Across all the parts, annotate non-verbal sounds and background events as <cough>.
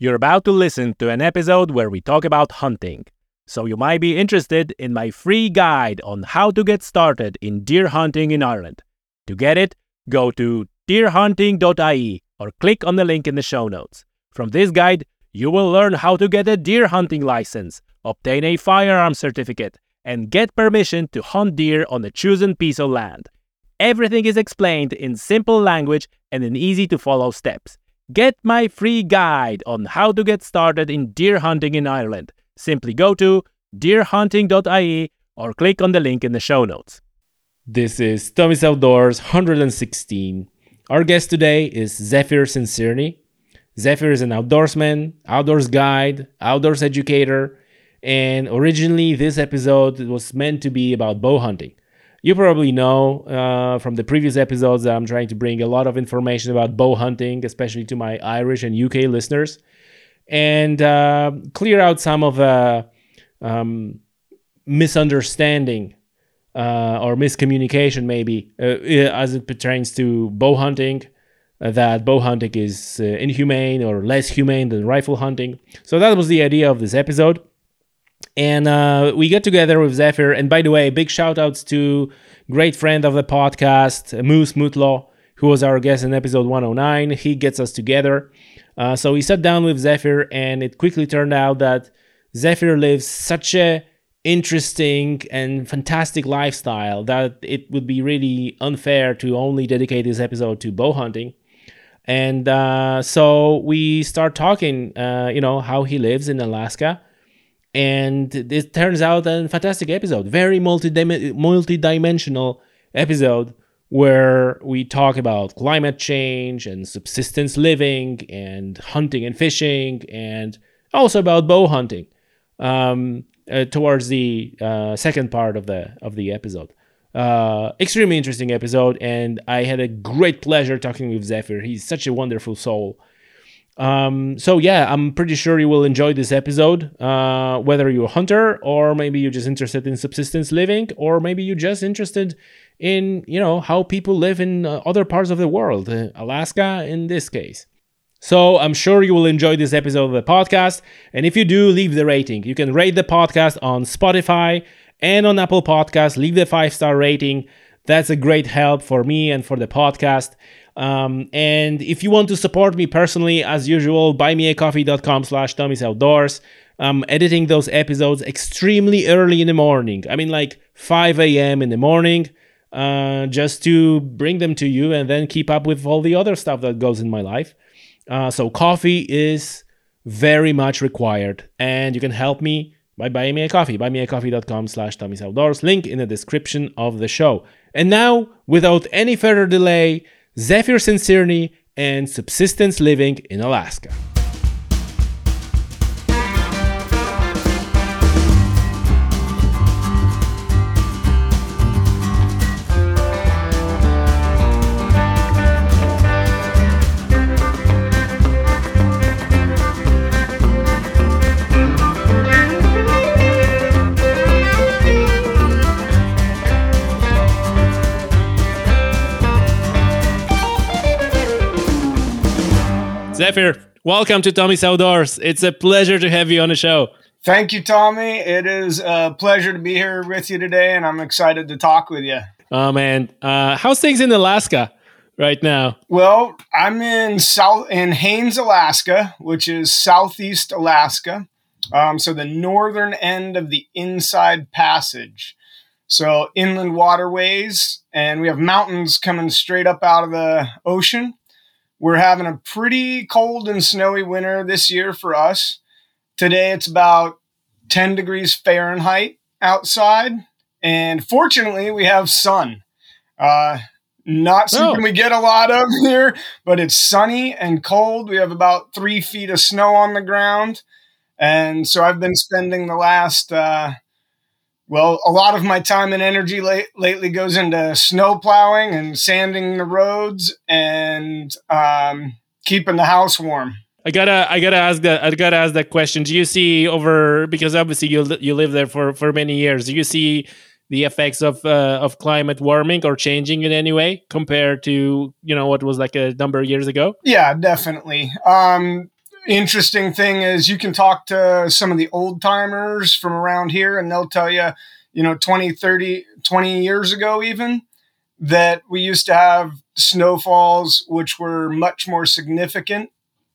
You're about to listen to an episode where we talk about hunting. So you might be interested in my free guide on how to get started in deer hunting in Ireland. To get it, go to deerhunting.ie or click on the link in the show notes. From this guide, you will learn how to get a deer hunting license, obtain a firearm certificate, and get permission to hunt deer on a chosen piece of land. Everything is explained in simple language and in easy to follow steps. Get my free guide on how to get started in deer hunting in Ireland. Simply go to deerhunting.ie or click on the link in the show notes. This is Tommy's Outdoors 116. Our guest today is Zephyr Sincerny. Zephyr is an outdoorsman, outdoors guide, outdoors educator, and originally this episode was meant to be about bow hunting. You probably know uh, from the previous episodes that I'm trying to bring a lot of information about bow hunting, especially to my Irish and UK listeners, and uh, clear out some of the um, misunderstanding uh, or miscommunication, maybe, uh, as it pertains to bow hunting. Uh, that bow hunting is uh, inhumane or less humane than rifle hunting. So that was the idea of this episode and uh, we got together with Zephyr. And by the way, big shout outs to great friend of the podcast, Moose Mutlo, who was our guest in episode 109. He gets us together. Uh, so we sat down with Zephyr, and it quickly turned out that Zephyr lives such a interesting and fantastic lifestyle that it would be really unfair to only dedicate this episode to bow hunting. And uh, so we start talking, uh, you know, how he lives in Alaska and it turns out a fantastic episode very multi-dimensional episode where we talk about climate change and subsistence living and hunting and fishing and also about bow hunting um, uh, towards the uh, second part of the of the episode. Uh, extremely interesting episode and i had a great pleasure talking with zephyr. He's such a wonderful soul um, so yeah, I'm pretty sure you will enjoy this episode. Uh, whether you're a hunter or maybe you're just interested in subsistence living, or maybe you're just interested in you know how people live in uh, other parts of the world, uh, Alaska in this case. So I'm sure you will enjoy this episode of the podcast. And if you do, leave the rating. You can rate the podcast on Spotify and on Apple Podcasts. Leave the five star rating. That's a great help for me and for the podcast. Um, and if you want to support me personally, as usual, buymeacoffee.com slash Tommy's Outdoors. I'm editing those episodes extremely early in the morning. I mean, like 5 a.m. in the morning, uh, just to bring them to you and then keep up with all the other stuff that goes in my life. Uh, so, coffee is very much required. And you can help me by buying me a coffee. Buymeacoffee.com slash Tommy's Outdoors. Link in the description of the show. And now, without any further delay, Zephyr Sincerny, and subsistence living in Alaska. Zephyr, welcome to Tommy's Outdoors. It's a pleasure to have you on the show. Thank you, Tommy. It is a pleasure to be here with you today, and I'm excited to talk with you. Oh man, uh, how's things in Alaska right now? Well, I'm in South in Haines, Alaska, which is southeast Alaska. Um, so the northern end of the Inside Passage. So inland waterways, and we have mountains coming straight up out of the ocean. We're having a pretty cold and snowy winter this year for us. Today it's about 10 degrees Fahrenheit outside. And fortunately, we have sun. Uh, not something oh. we get a lot of <laughs> here, but it's sunny and cold. We have about three feet of snow on the ground. And so I've been spending the last uh, well, a lot of my time and energy late, lately goes into snow plowing and sanding the roads and um, keeping the house warm. I gotta, I gotta ask that. I gotta ask that question. Do you see over because obviously you you live there for for many years? Do you see the effects of uh, of climate warming or changing in any way compared to you know what was like a number of years ago? Yeah, definitely. Um, interesting thing is you can talk to some of the old timers from around here and they'll tell you, you know, 20, 30, 20 years ago, even that we used to have snowfalls which were much more significant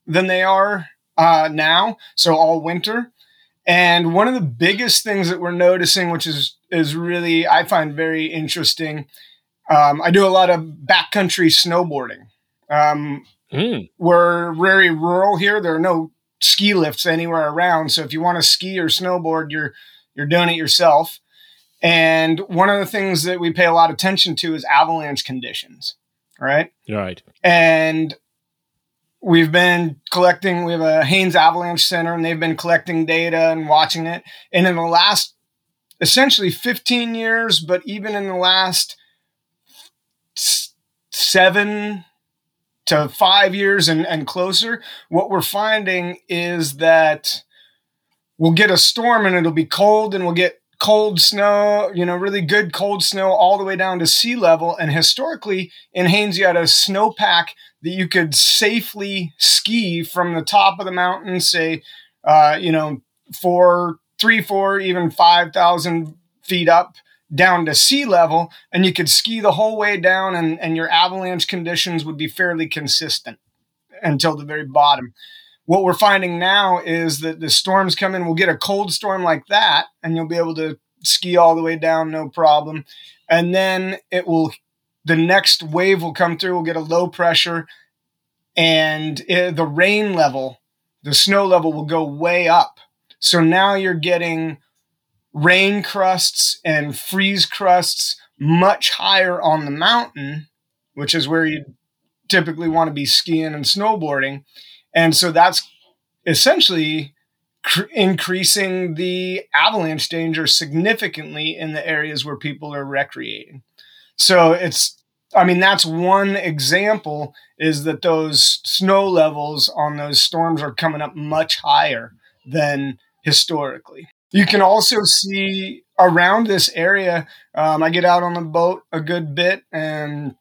than they are uh, now. So all winter. And one of the biggest things that we're noticing, which is is really I find very interesting, um, I do a lot of backcountry snowboarding. Um, mm. We're very rural here. There are no ski lifts anywhere around. So if you want to ski or snowboard, you're you're doing it yourself. And one of the things that we pay a lot of attention to is avalanche conditions, right? Right. And we've been collecting, we have a Haines Avalanche Center, and they've been collecting data and watching it. And in the last essentially 15 years, but even in the last seven to five years and, and closer, what we're finding is that we'll get a storm and it'll be cold and we'll get cold snow, you know, really good cold snow all the way down to sea level. And historically, in Haines, you had a snowpack that you could safely ski from the top of the mountain, say, uh, you know, four, three, four, even 5,000 feet up down to sea level, and you could ski the whole way down, and, and your avalanche conditions would be fairly consistent until the very bottom what we're finding now is that the storms come in, we'll get a cold storm like that, and you'll be able to ski all the way down, no problem. And then it will, the next wave will come through, we'll get a low pressure, and it, the rain level, the snow level will go way up. So now you're getting rain crusts and freeze crusts much higher on the mountain, which is where you typically want to be skiing and snowboarding and so that's essentially cr- increasing the avalanche danger significantly in the areas where people are recreating. So it's, I mean, that's one example is that those snow levels on those storms are coming up much higher than historically. You can also see around this area. Um, I get out on the boat a good bit and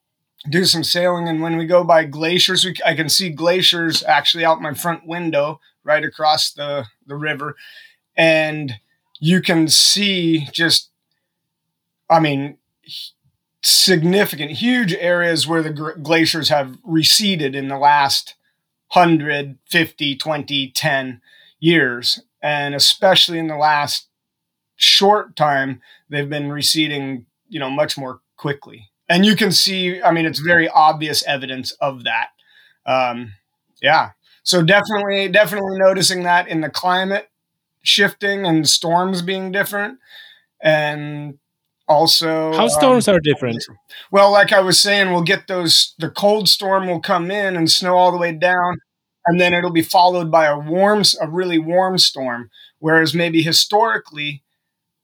do some sailing. And when we go by glaciers, we, I can see glaciers actually out my front window right across the, the river. And you can see just, I mean, significant, huge areas where the glaciers have receded in the last 100, 50, 20, 10 years. And especially in the last short time, they've been receding, you know, much more quickly. And you can see i mean it's very obvious evidence of that. Um, yeah. So definitely definitely noticing that in the climate shifting and storms being different. And also how storms um, are different? well like i was saying we'll get those the cold storm will come in and snow all the way down and then it'll be followed by a warm a really warm storm whereas maybe historically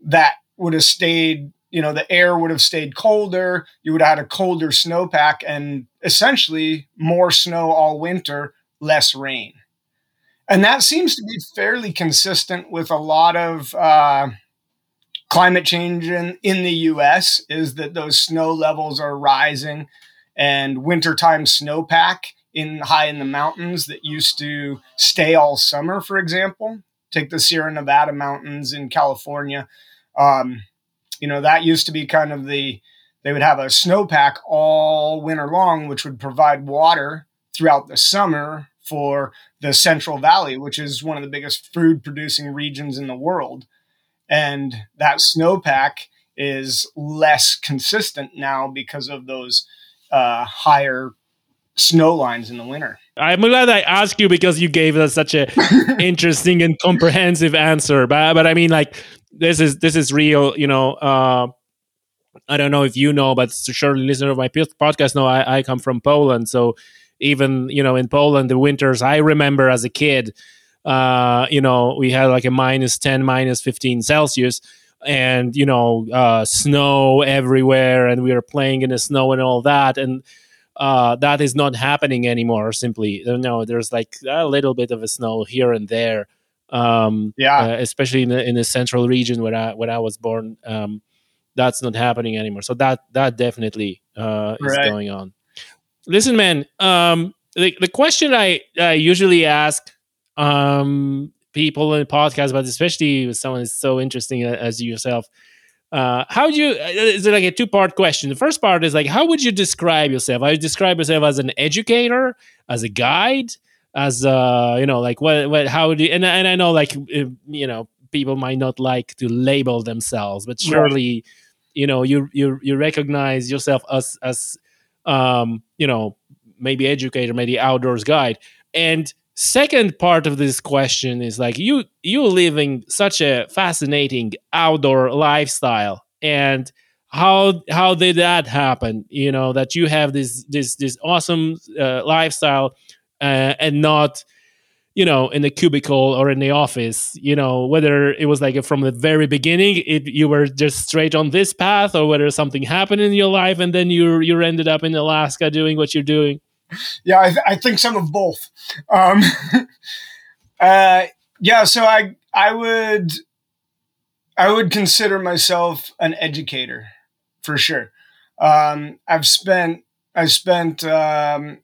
that would have stayed you know the air would have stayed colder you would have had a colder snowpack and essentially more snow all winter less rain. And that seems to be fairly consistent with a lot of uh, climate change in, in the us is that those snow levels are rising and wintertime snowpack in high in the mountains that used to stay all summer for example take the sierra nevada mountains in california um, you know, that used to be kind of the, they would have a snowpack all winter long, which would provide water throughout the summer for the Central Valley, which is one of the biggest food producing regions in the world. And that snowpack is less consistent now because of those uh, higher snow lines in the winter. I'm glad I asked you because you gave us such a <laughs> interesting and comprehensive answer. But but I mean, like this is this is real. You know, uh, I don't know if you know, but surely listener of my podcast know I, I come from Poland. So even you know in Poland, the winters I remember as a kid, uh, you know, we had like a minus ten, minus fifteen Celsius and you know uh, snow everywhere and we were playing in the snow and all that and uh, that is not happening anymore. Simply, know, there's like a little bit of a snow here and there. Um, yeah, uh, especially in the, in the central region where I where I was born. Um, that's not happening anymore. So that that definitely uh, is right. going on. Listen, man. Um, the the question I, I usually ask um, people in podcasts, but especially with someone as so interesting as yourself. Uh, how would you? Uh, is it like a two part question? The first part is like, how would you describe yourself? I would describe yourself as an educator, as a guide, as uh, you know, like what, what, how would you? And and I know, like, you know, people might not like to label themselves, but surely, you know, you you you recognize yourself as as um, you know, maybe educator, maybe outdoors guide, and second part of this question is like you you living such a fascinating outdoor lifestyle and how how did that happen? You know that you have this this this awesome uh, lifestyle uh, and not you know in the cubicle or in the office you know whether it was like from the very beginning it you were just straight on this path or whether something happened in your life and then you you ended up in alaska doing what you're doing yeah, I, th- I, think some of both. Um, <laughs> uh, yeah, so I I would I would consider myself an educator for sure. Um, I've spent I've spent um,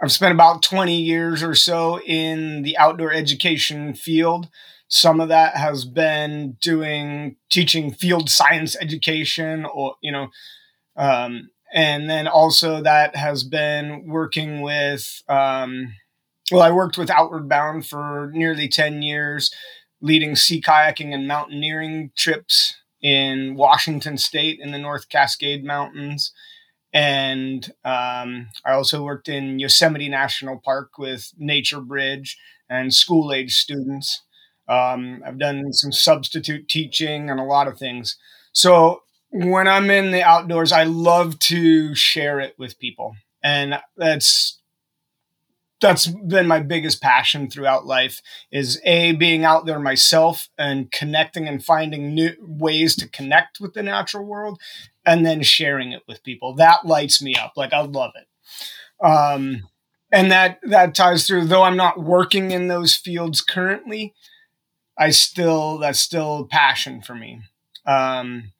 I've spent about twenty years or so in the outdoor education field. Some of that has been doing teaching field science education, or you know, um, and then also that has been working with um, well i worked with outward bound for nearly 10 years leading sea kayaking and mountaineering trips in washington state in the north cascade mountains. And um, i also worked in yosemite national park with nature bridge and school age students. Um, i've done some substitute teaching and a lot of things. So when I'm in the outdoors, I love to share it with people. And that's that's been my biggest passion throughout life is a being out there myself and connecting and finding new ways to connect with the natural world and then sharing it with people. That lights me up. Like i love it. Um, and that that ties through. Though i'm not working in those fields currently i still that's still passion for me. Um,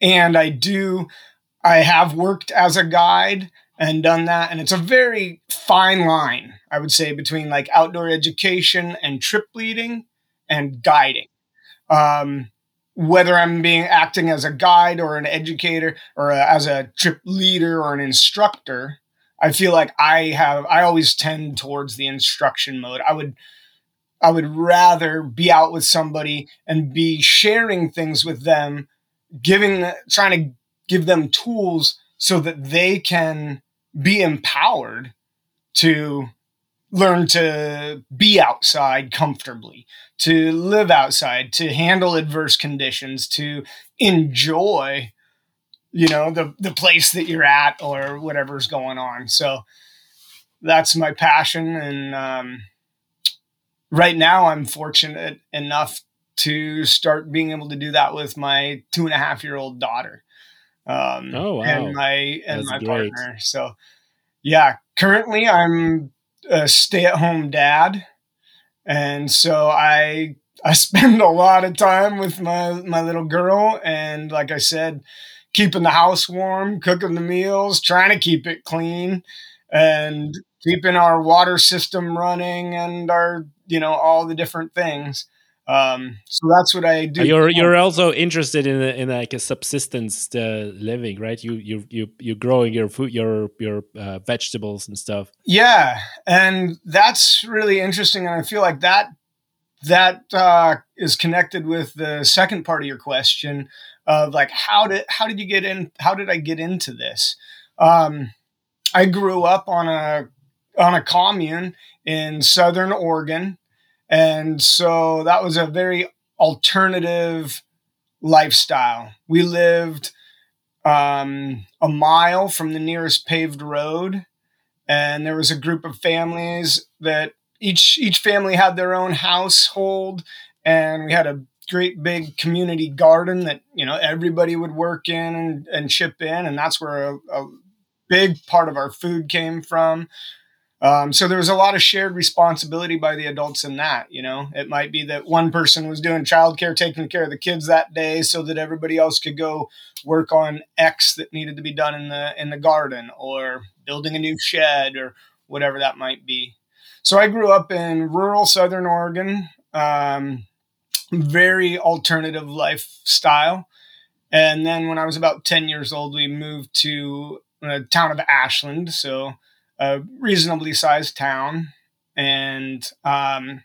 and I do, I have worked as a guide and done that. And it's a very fine line, I would say, between like outdoor education and trip leading and guiding. Um, whether I'm being acting as a guide or an educator or a, as a trip leader or an instructor, I feel like I have I always tend towards the instruction mode. I would I would rather be out with somebody and be sharing things with them giving trying to give them tools so that they can be empowered to learn to be outside comfortably, to live outside, to handle adverse conditions, to enjoy, you know, the the place that you're at or whatever's going on. So that's my passion, and um, right now I'm fortunate enough to start being able to do that with my two and a half year old daughter. Um, oh, wow. And my, and That's my great. partner. So, yeah, currently I'm a stay at home dad. And so I, I <laughs> spend a lot of time with my, my little girl. And like I said, keeping the house warm, cooking the meals, trying to keep it clean and keeping our water system running and our, you know, all the different things. Um, so that's what I do. You're you're also interested in in like a subsistence uh, living, right? You you you you're growing your food, your your uh, vegetables and stuff. Yeah, and that's really interesting, and I feel like that that uh, is connected with the second part of your question of like how did how did you get in? How did I get into this? Um, I grew up on a on a commune in southern Oregon and so that was a very alternative lifestyle. We lived um, a mile from the nearest paved road, and there was a group of families that each each family had their own household, and we had a great big community garden that you know everybody would work in and, and chip in, and that's where a, a big part of our food came from. Um, so there was a lot of shared responsibility by the adults in that. You know, it might be that one person was doing childcare, taking care of the kids that day, so that everybody else could go work on X that needed to be done in the in the garden, or building a new shed, or whatever that might be. So I grew up in rural Southern Oregon, um, very alternative lifestyle. And then when I was about 10 years old, we moved to the town of Ashland. So a reasonably sized town. And um,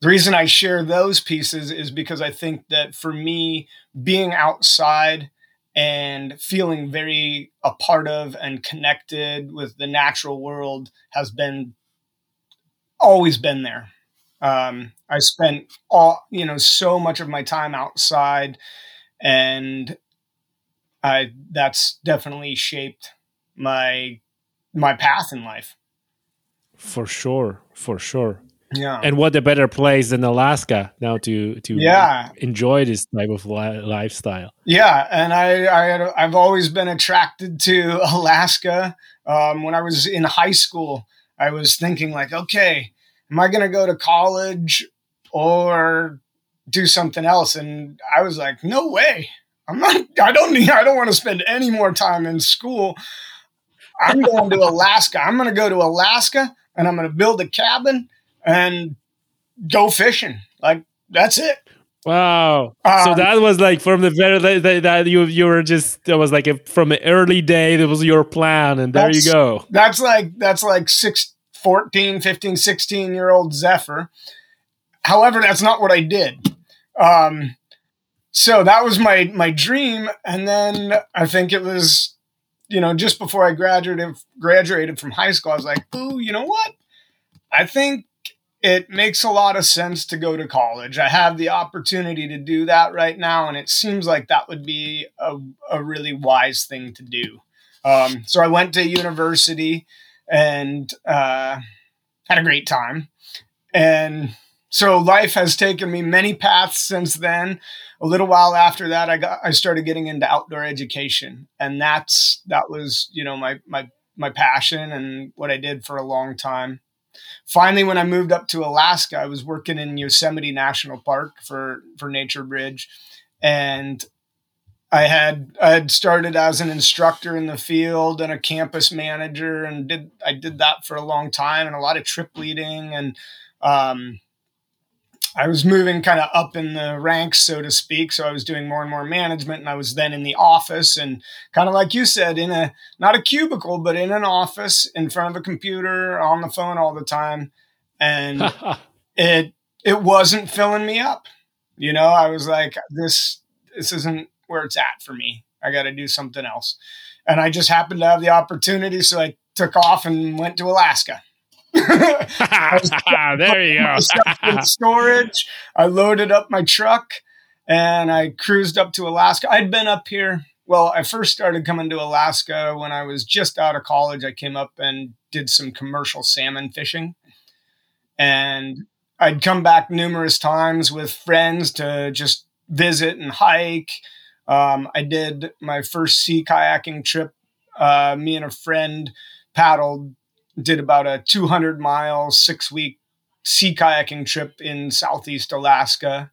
the reason I share those pieces is because I think that for me, being outside and feeling very a part of and connected with the natural world has been always been there. Um, I spent all you know so much of my time outside, and I that's definitely shaped my my path in life. For sure, for sure. Yeah. And what a better place than Alaska now to to yeah. enjoy this type of li- lifestyle. Yeah, and I, I had, I've always been attracted to <laughs> Alaska. Um, when I was in high school, I was thinking like, okay, am I going to go to college or do something else? And I was like, no way. I'm not. I don't need. I don't want to spend any more time in school. I'm going to Alaska. I'm going to go to Alaska and I'm going to build a cabin and go fishing. Like that's it. Wow! Um, so that was like from the very that, that you you were just that was like a, from an early day that was your plan, and there you go. That's like that's like six, 14, 15, 16 year old Zephyr. However, that's not what I did. Um, so that was my my dream, and then I think it was you know, just before I graduated graduated from high school, I was like, "Ooh, you know what? I think it makes a lot of sense to go to college. I have the opportunity to do that right now, and it seems like that would be a, a really wise thing to do." Um, so I went to university and uh, had a great time, and so life has taken me many paths since then a little while after that, I got I started getting into outdoor education, and that's that was you know my my my passion and what I did for a long time. Finally, when I moved up to Alaska, I was working in Yosemite National Park for for Nature Bridge, and I had I had started as an instructor in the field and a campus manager, and did I did that for a long time and a lot of trip leading and um, I was moving kind of up in the ranks, so to speak. So I was doing more and more management, and I was then in the office, and kind of like you said, in a not a cubicle, but in an office in front of a computer, on the phone all the time, and <laughs> it it wasn't filling me up. You know, I was like, this this isn't where it's at for me. I got to do something else, and I just happened to have the opportunity, so I took off and went to Alaska. <laughs> there you go. in storage. I loaded up my truck and I cruised up to Alaska. I'd been up here. Well, I first started coming to Alaska when I was just out of college. I came up and did some commercial salmon fishing. And I'd come back numerous times with friends to just visit and hike. Um, I did my first sea kayaking trip. Uh, me and a friend paddled did about a 200 mile, six week sea kayaking trip in Southeast Alaska.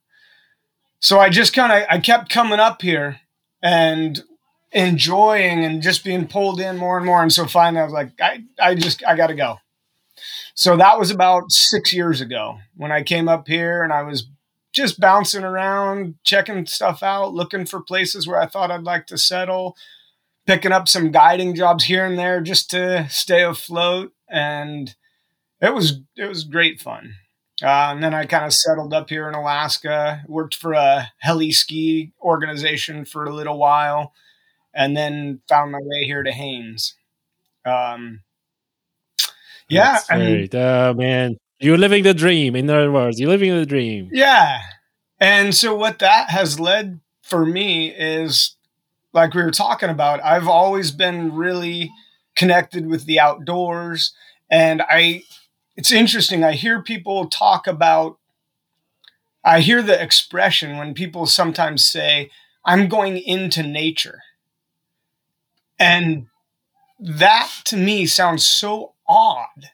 So I just kind of, I kept coming up here and enjoying and just being pulled in more and more. And so finally I was like, I, I just, I got to go. So that was about six years ago when I came up here and I was just bouncing around, checking stuff out, looking for places where I thought I'd like to settle picking up some guiding jobs here and there just to stay afloat, and it was it was great fun. Uh, and then I kind of settled up here in Alaska, worked for a heli ski organization for a little while, and then found my way here to Haines. Um, yeah, oh man, you're living the dream. In other words, you're living the dream. Yeah, and so what that has led for me is like we were talking about, I've always been really connected with the outdoors. And I, it's interesting. I hear people talk about, I hear the expression when people sometimes say, I'm going into nature. And that to me sounds so odd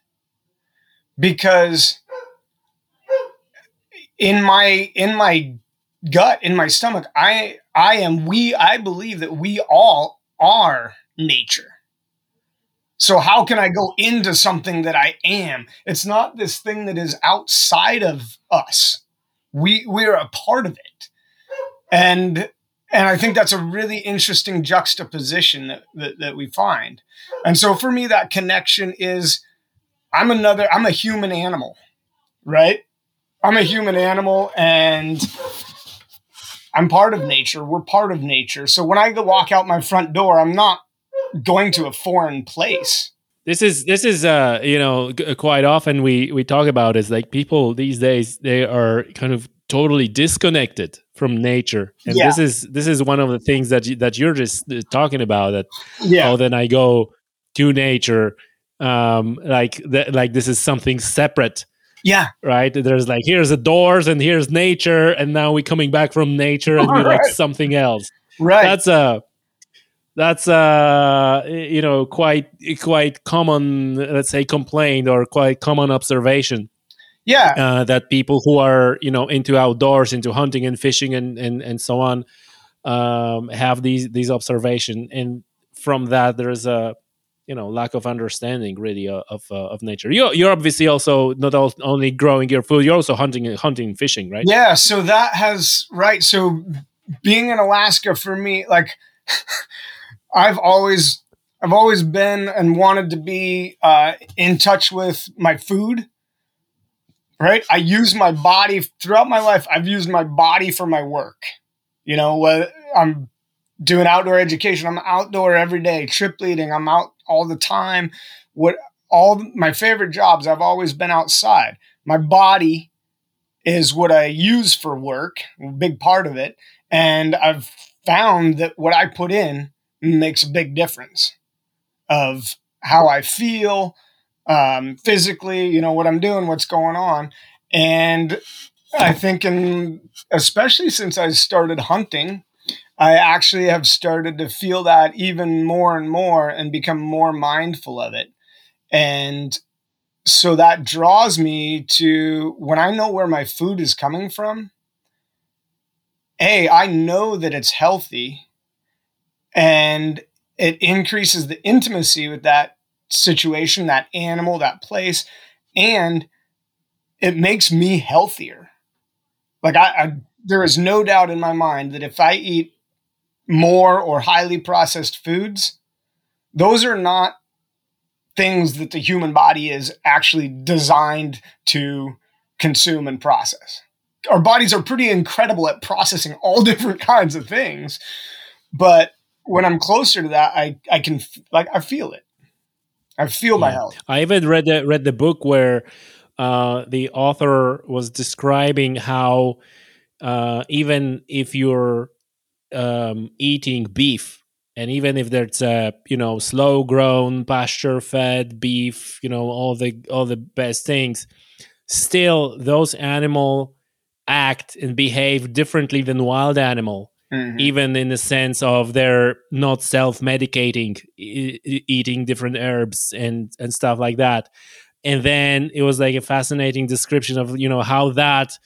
because in my in my gut in my stomach i i am we i believe that we all are nature So how can I go into something that I am? It's not this thing that is outside of us. We we're a part of it. And and I think that's a really interesting juxtaposition that, that, that we find. And so for me, that connection is I'm another, I'm a human animal, right? I'm a human animal and I'm part of nature. We're part of nature. So when I go walk out my front door, I'm not going to a foreign place. This is this is uh you know quite often we we talk about is like people these days they are kind of totally disconnected from nature and yeah. this is this is one of the things that you, that you're just uh, talking about that yeah oh then i go to nature um like that like this is something separate yeah. Right? There's like here's the doors and here's nature and now we're coming back from nature and we're right. like something else. Right. That's a that's a you know quite quite common let's say complaint or quite common observation. Yeah. Uh, that people who are you know into outdoors into hunting and fishing and and, and so on um, have these these observation. And from that there's a you know lack of understanding really uh, of uh, of nature you're, you're obviously also not only growing your food you're also hunting hunting and fishing right yeah so that has right so being in alaska for me like <laughs> i've always i've always been and wanted to be uh, in touch with my food right? I use my body throughout my life. I've used my body for my work. You know, I'm doing outdoor education. I'm outdoor every day, trip leading. I'm out all the time. What all my favorite jobs, I've always been outside. My body is what I use for work, a big part of it. And I've found that what I put in makes a big difference of how I feel, um, physically, you know, what I'm doing, what's going on. And I think, in, especially since I started hunting, I actually have started to feel that even more and more and become more mindful of it. And so that draws me to when I know where my food is coming from, A, I know that it's healthy and it increases the intimacy with that situation, that animal, that place, and it makes me healthier. Like I, I there is no doubt in my mind that if I eat more or highly processed foods, those are not things that the human body is actually designed to consume and process. Our bodies are pretty incredible at processing all <laughs> different kinds of things, but when I'm closer to that, I I can like I feel it. I feel yeah. my health. I even read the read the book where uh, the author was describing how uh, even if you're um, eating beef, and even if there's a you know slow grown pasture fed beef, you know all the all the best things, still those animal act and behave differently than wild animal Mm-hmm. even in the sense of they're not self-medicating e- eating different herbs and and stuff like that and then it was like a fascinating description of you know how that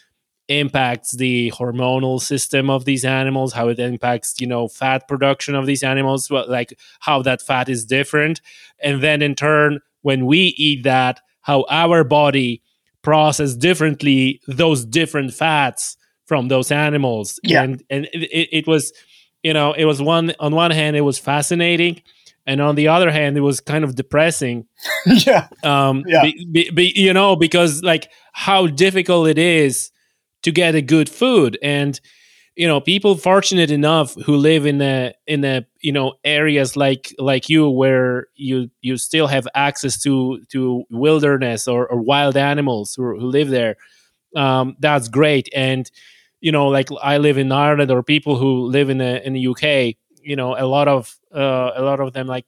impacts the hormonal system of these animals how it impacts you know fat production of these animals like how that fat is different and then in turn when we eat that how our body process differently those different fats from those animals. Yeah. And and it, it was, you know, it was one on one hand it was fascinating, and on the other hand it was kind of depressing. <laughs> yeah. Um. Yeah. Be, be, be, you know, because like how difficult it is to get a good food. And you know people fortunate enough who live in a in a you know areas like like you where you you still have access to to wilderness or, or wild animals who, who live there um, that's great. And you know, like I live in Ireland or people who live in the in the UK, you know, a lot of uh, a lot of them like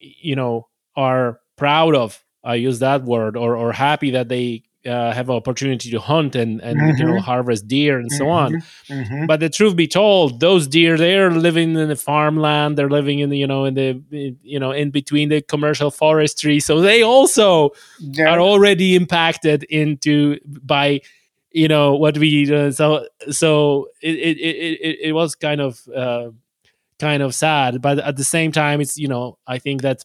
you know are proud of I use that word or or happy that they uh, have an opportunity to hunt and and mm-hmm. you know mm-hmm. harvest deer and so on. Mm-hmm. mm-hmm. But the truth be told, those deer they're living in the farmland. They're living in the you know in the you know in between the commercial forestry, so they also yeah. are already impacted into by you know what we uh, so so it, it it it was kind of uh, kind of sad but at the same time it's you know i think that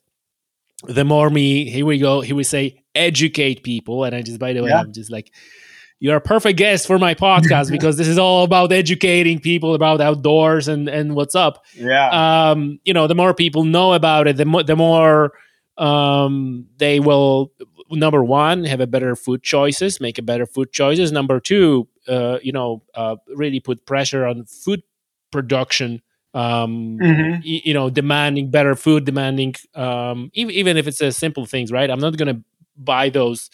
the more me here we go here we say educate people and i just by the way Yeah. i'm just like you're a perfect guest for my podcast <laughs> because this is all about educating people about outdoors and and what's up Yeah. um, you know, the more people know about it, the more the more um, they will. Number one, have a better food choices, make a better food choices. Number two, uh, you know, uh, really put pressure on food production. Um, Mhm. y- you know, demanding better food, demanding um, even even if it's a simple things, right? I'm not gonna buy those,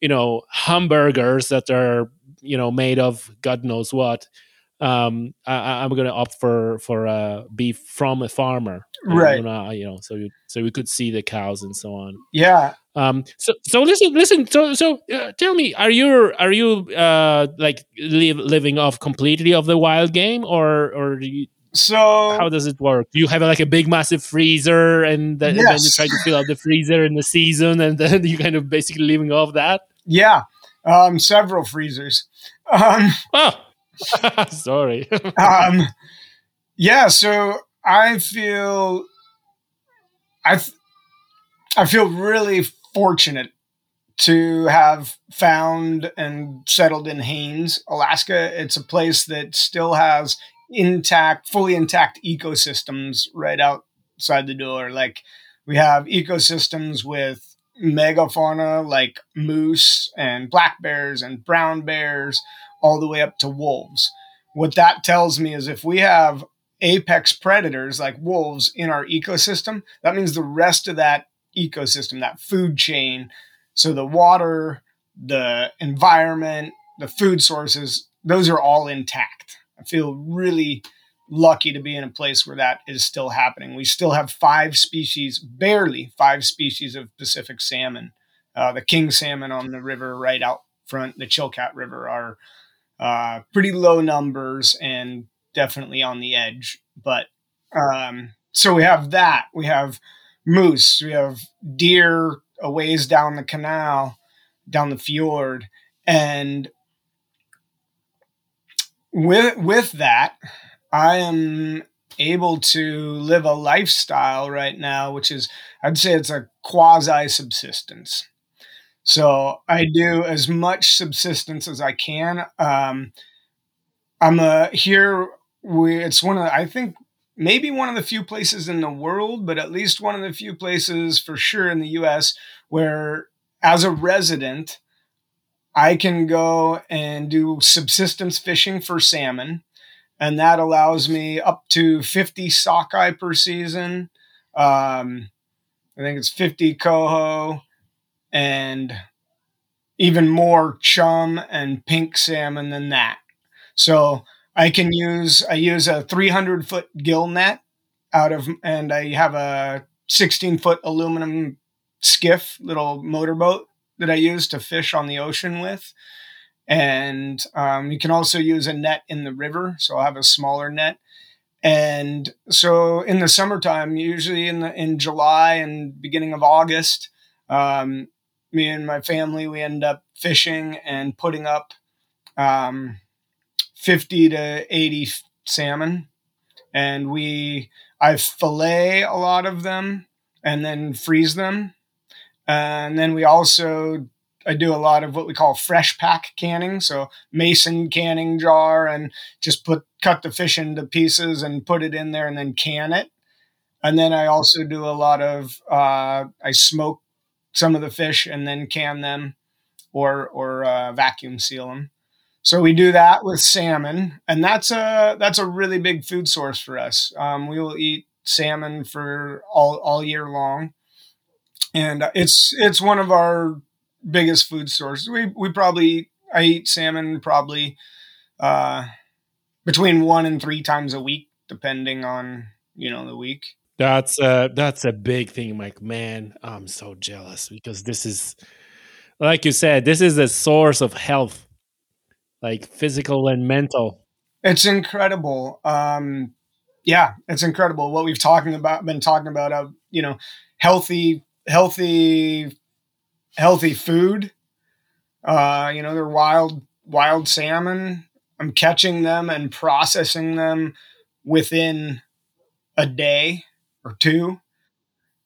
you know, hamburgers that are you know made of God knows what um, I, I'm going to opt for for uh, beef from a farmer, Right. know, you know, so you, so we could see the cows and so on. Yeah. Um, so so listen, listen. So so uh, tell me, are you are you uh, like live, living off completely of the wild game, or or do you, So how does it work? You have like a big massive freezer, and, th- and then you try to fill out the freezer in the season, and then <laughs> you kind of basically living off that? yeah, um, several freezers. Um, Oh, <laughs> sorry. <laughs> um, yeah, so I feel I th- I feel really fortunate to have found and settled in Haines, Alaska. It's a place that still has intact, fully intact ecosystems right outside the door. Like we have ecosystems with megafauna like moose and black bears and brown bears all the way up to wolves. What that tells me is if we have apex predators like wolves in our ecosystem, that means the rest of that ecosystem, that food chain, so the water, the environment, the food sources, those are all intact. I feel really lucky to be in a place where that is still happening. We still have five species, barely five species of Pacific salmon. Uh, the king salmon on the river right out front, the Chilkat River, are uh, pretty low numbers and definitely on the edge. But um, so we have that. We have moose. We have deer a ways down the canal, down the fjord, and with with that, I am able to live a lifestyle right now, which is I'd say it's a quasi subsistence. So I do as much subsistence as I can. Um, I'm a here. We it's one of I think maybe one of the few places in the world, but at least one of the few places for sure in the U.S. where, as a resident, I can go and do subsistence fishing for salmon, and that allows me up to 50 sockeye per season. Um, I think it's 50 coho and even more chum and pink salmon than that. So I can use I use a 300 foot gill net out of and I have a 16 foot aluminum skiff little motorboat that I use to fish on the ocean with. And um, you can also use a net in the river. So I'll have a smaller net. And so in the summertime, usually in the in July and beginning of August, um, me and my family we end up fishing and putting up um, 50 to 80 salmon and we i fillet a lot of them and then freeze them and then we also i do a lot of what we call fresh pack canning. So mason canning jar and just put cut the fish into pieces and put it in there and then can it. And then i also do a lot of uh, i smoke some of the fish and then can them or or uh, vacuum seal them so we do that with salmon, and that's a that's a really big food source for us. Um, we will eat salmon for all all year long, and it's it's one of our biggest food sources. We we probably I eat salmon probably uh, between one and three times a week, depending on you know the week. That's uh that's a big thing, Mike. Man, I'm so jealous because this is like you said, this is a source of health, like physical and mental. It's incredible. Um, yeah, it's incredible what we've talking about been talking about. Uh, you know, healthy, healthy, healthy food. Uh, you know, they're wild, wild salmon. I'm catching them and processing them within a day or two.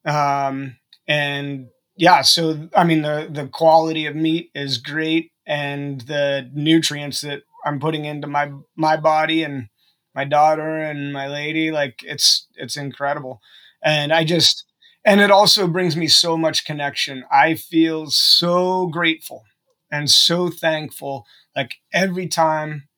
Um, and yeah, so I mean the the quality of meat is great, and the nutrients that I'm putting into my my body and my daughter and my lady, like it's it's incredible, and I just and it also brings me so much connection. I feel so grateful and so thankful. Like every time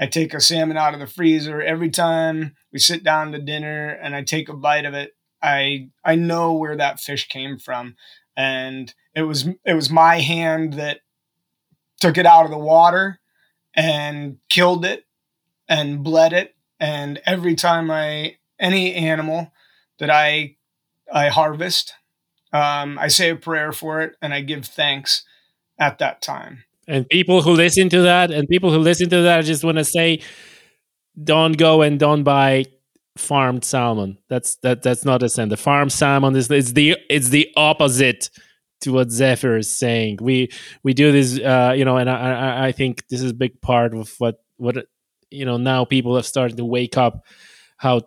I take a salmon out of the freezer, every time we sit down to dinner and I take a bite of it, I I know where that fish came from and it was it was my hand that took it out of the water and killed it and bled it and every time i any animal that i i harvest um, i say a prayer for it and i give thanks at that time and people who listen to that and people who listen to that I just want to say don't go and don't buy farmed salmon. That's that that's not a sin. The farmed salmon is it's the it's the opposite to what Zephyr is saying. We we do this, uh, you know, and I, I I think this is a big part of what what you know now people have started to wake up how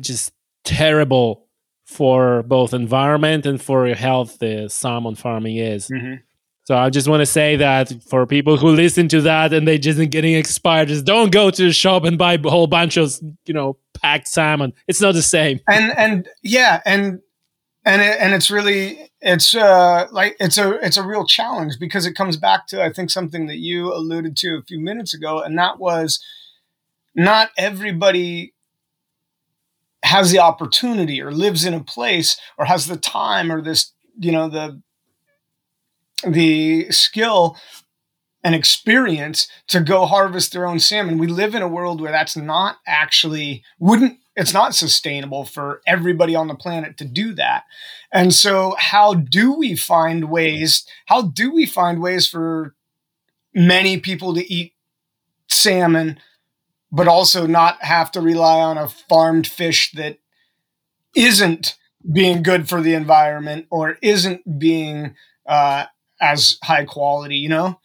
just terrible for both environment and for your health the salmon farming is. Mm-hmm. So I just want to say that for people who listen to that and they just getting expired, just don't go to the shop and buy a whole bunch of you know packed salmon. It's not the same. And and yeah, and and it, and it's really it's uh like it's a it's a real challenge because it comes back to I think something that you alluded to a few minutes ago, and that was not everybody has the opportunity or lives in a place or has the time or this you know the the skill and experience to go harvest their own salmon. We live in a world where that's not actually wouldn't it's not sustainable for everybody on the planet to do that. And so how do we find ways how do we find ways for many people to eat salmon but also not have to rely on a farmed fish that isn't being good for the environment or isn't being uh, as high quality, you know?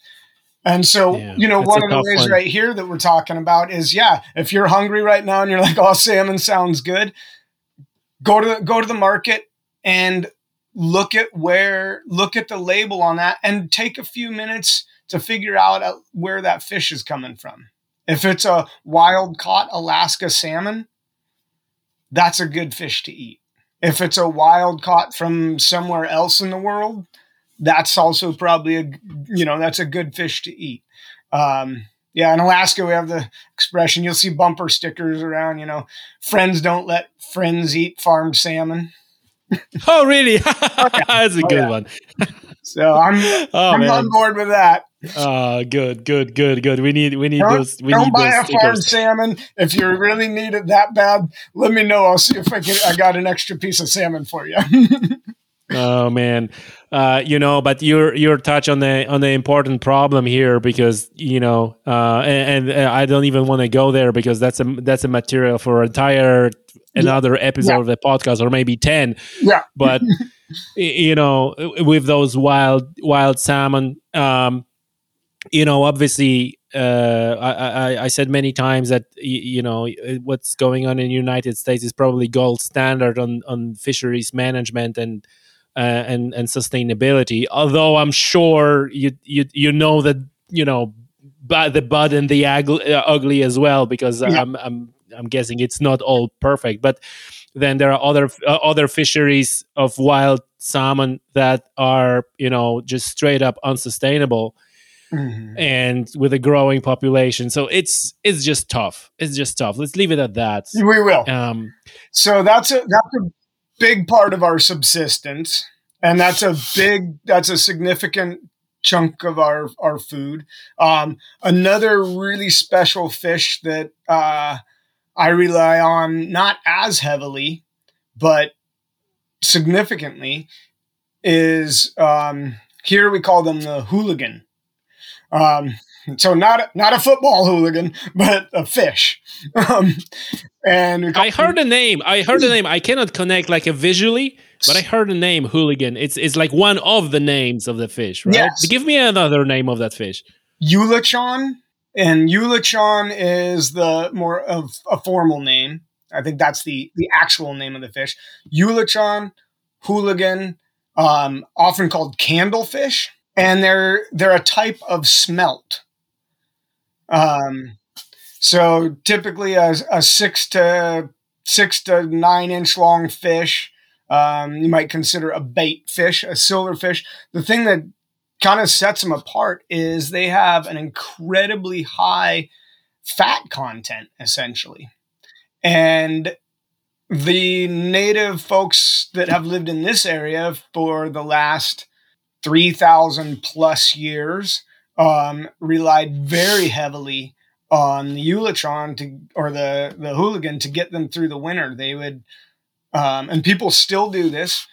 And so, yeah, you know, one of the ways one. right here that we're talking about is, yeah, if you're hungry right now and you're like, "Oh, salmon sounds good," go to the, go to the market and look at where look at the label on that and take a few minutes to figure out uh, where that fish is coming from. If it's a wild caught Alaska salmon, that's a good fish to eat. If it's a wild caught from somewhere else in the world, that's also probably a you know that's a good fish to eat. Um, yeah, in Alaska we have the expression you'll see bumper stickers around. You know, friends don't let friends eat farmed salmon. oh, really? <laughs> oh. That's a oh, good yeah. one. so I'm <laughs> oh, I'm man. on board with that. Oh, good, good, good, good. We need we need don't, those. We don't need buy a stickers. farmed salmon if you really need it that bad. Let me know. I'll see if I can. I got an extra piece of salmon for you. <laughs> oh man uh, you know but you're you're touch on the on the important problem here because you know uh, and, and, i don't even want to go there because that's a that's a material for entire another episode yeah. of the podcast or maybe 10 yeah but <laughs> you know with those wild wild salmon um you know obviously uh, I, I, I said many times that you know what's going on in the United States is probably gold standard on on fisheries management and uh, and and sustainability. Although I'm sure you you you know that you know but the bud and the ugly, uh, ugly as well because yeah. I'm I'm I'm guessing it's not all perfect, but then there are other uh, other fisheries of wild salmon that are you know just straight up unsustainable. Mm-hmm. and with a growing population. So it's it's just tough. It's just tough. Let's leave it at that. We will. Um so that's a that's a big part of our subsistence and that's a big that's a significant chunk of our our food. Um, another really special fish that uh, i rely on not as heavily but significantly is um, here we call them the hooligan um, so not not a football hooligan, but a fish. Um, and I heard the name. I heard the name. I cannot connect like a visually, but I heard the name hooligan. It's it's like one of the names of the fish, right? Yes. Give me another name of that fish. Eulachon, and Eulachon is the more of a formal name. I think that's the the actual name of the fish. Eulachon, hooligan, um, often called candlefish, and they're they're a type of smelt. Um, so typically a, a six to six to nine inch long fish. Um, you might consider a bait fish, a silverfish. The thing that kind of sets them apart is they have an incredibly high fat content, essentially. And the native folks that have lived in this area for the last 3,000 plus years um, relied very heavily on the Eulachon to, or the, the hooligan to get them through the winter. They would, um, and people still do this,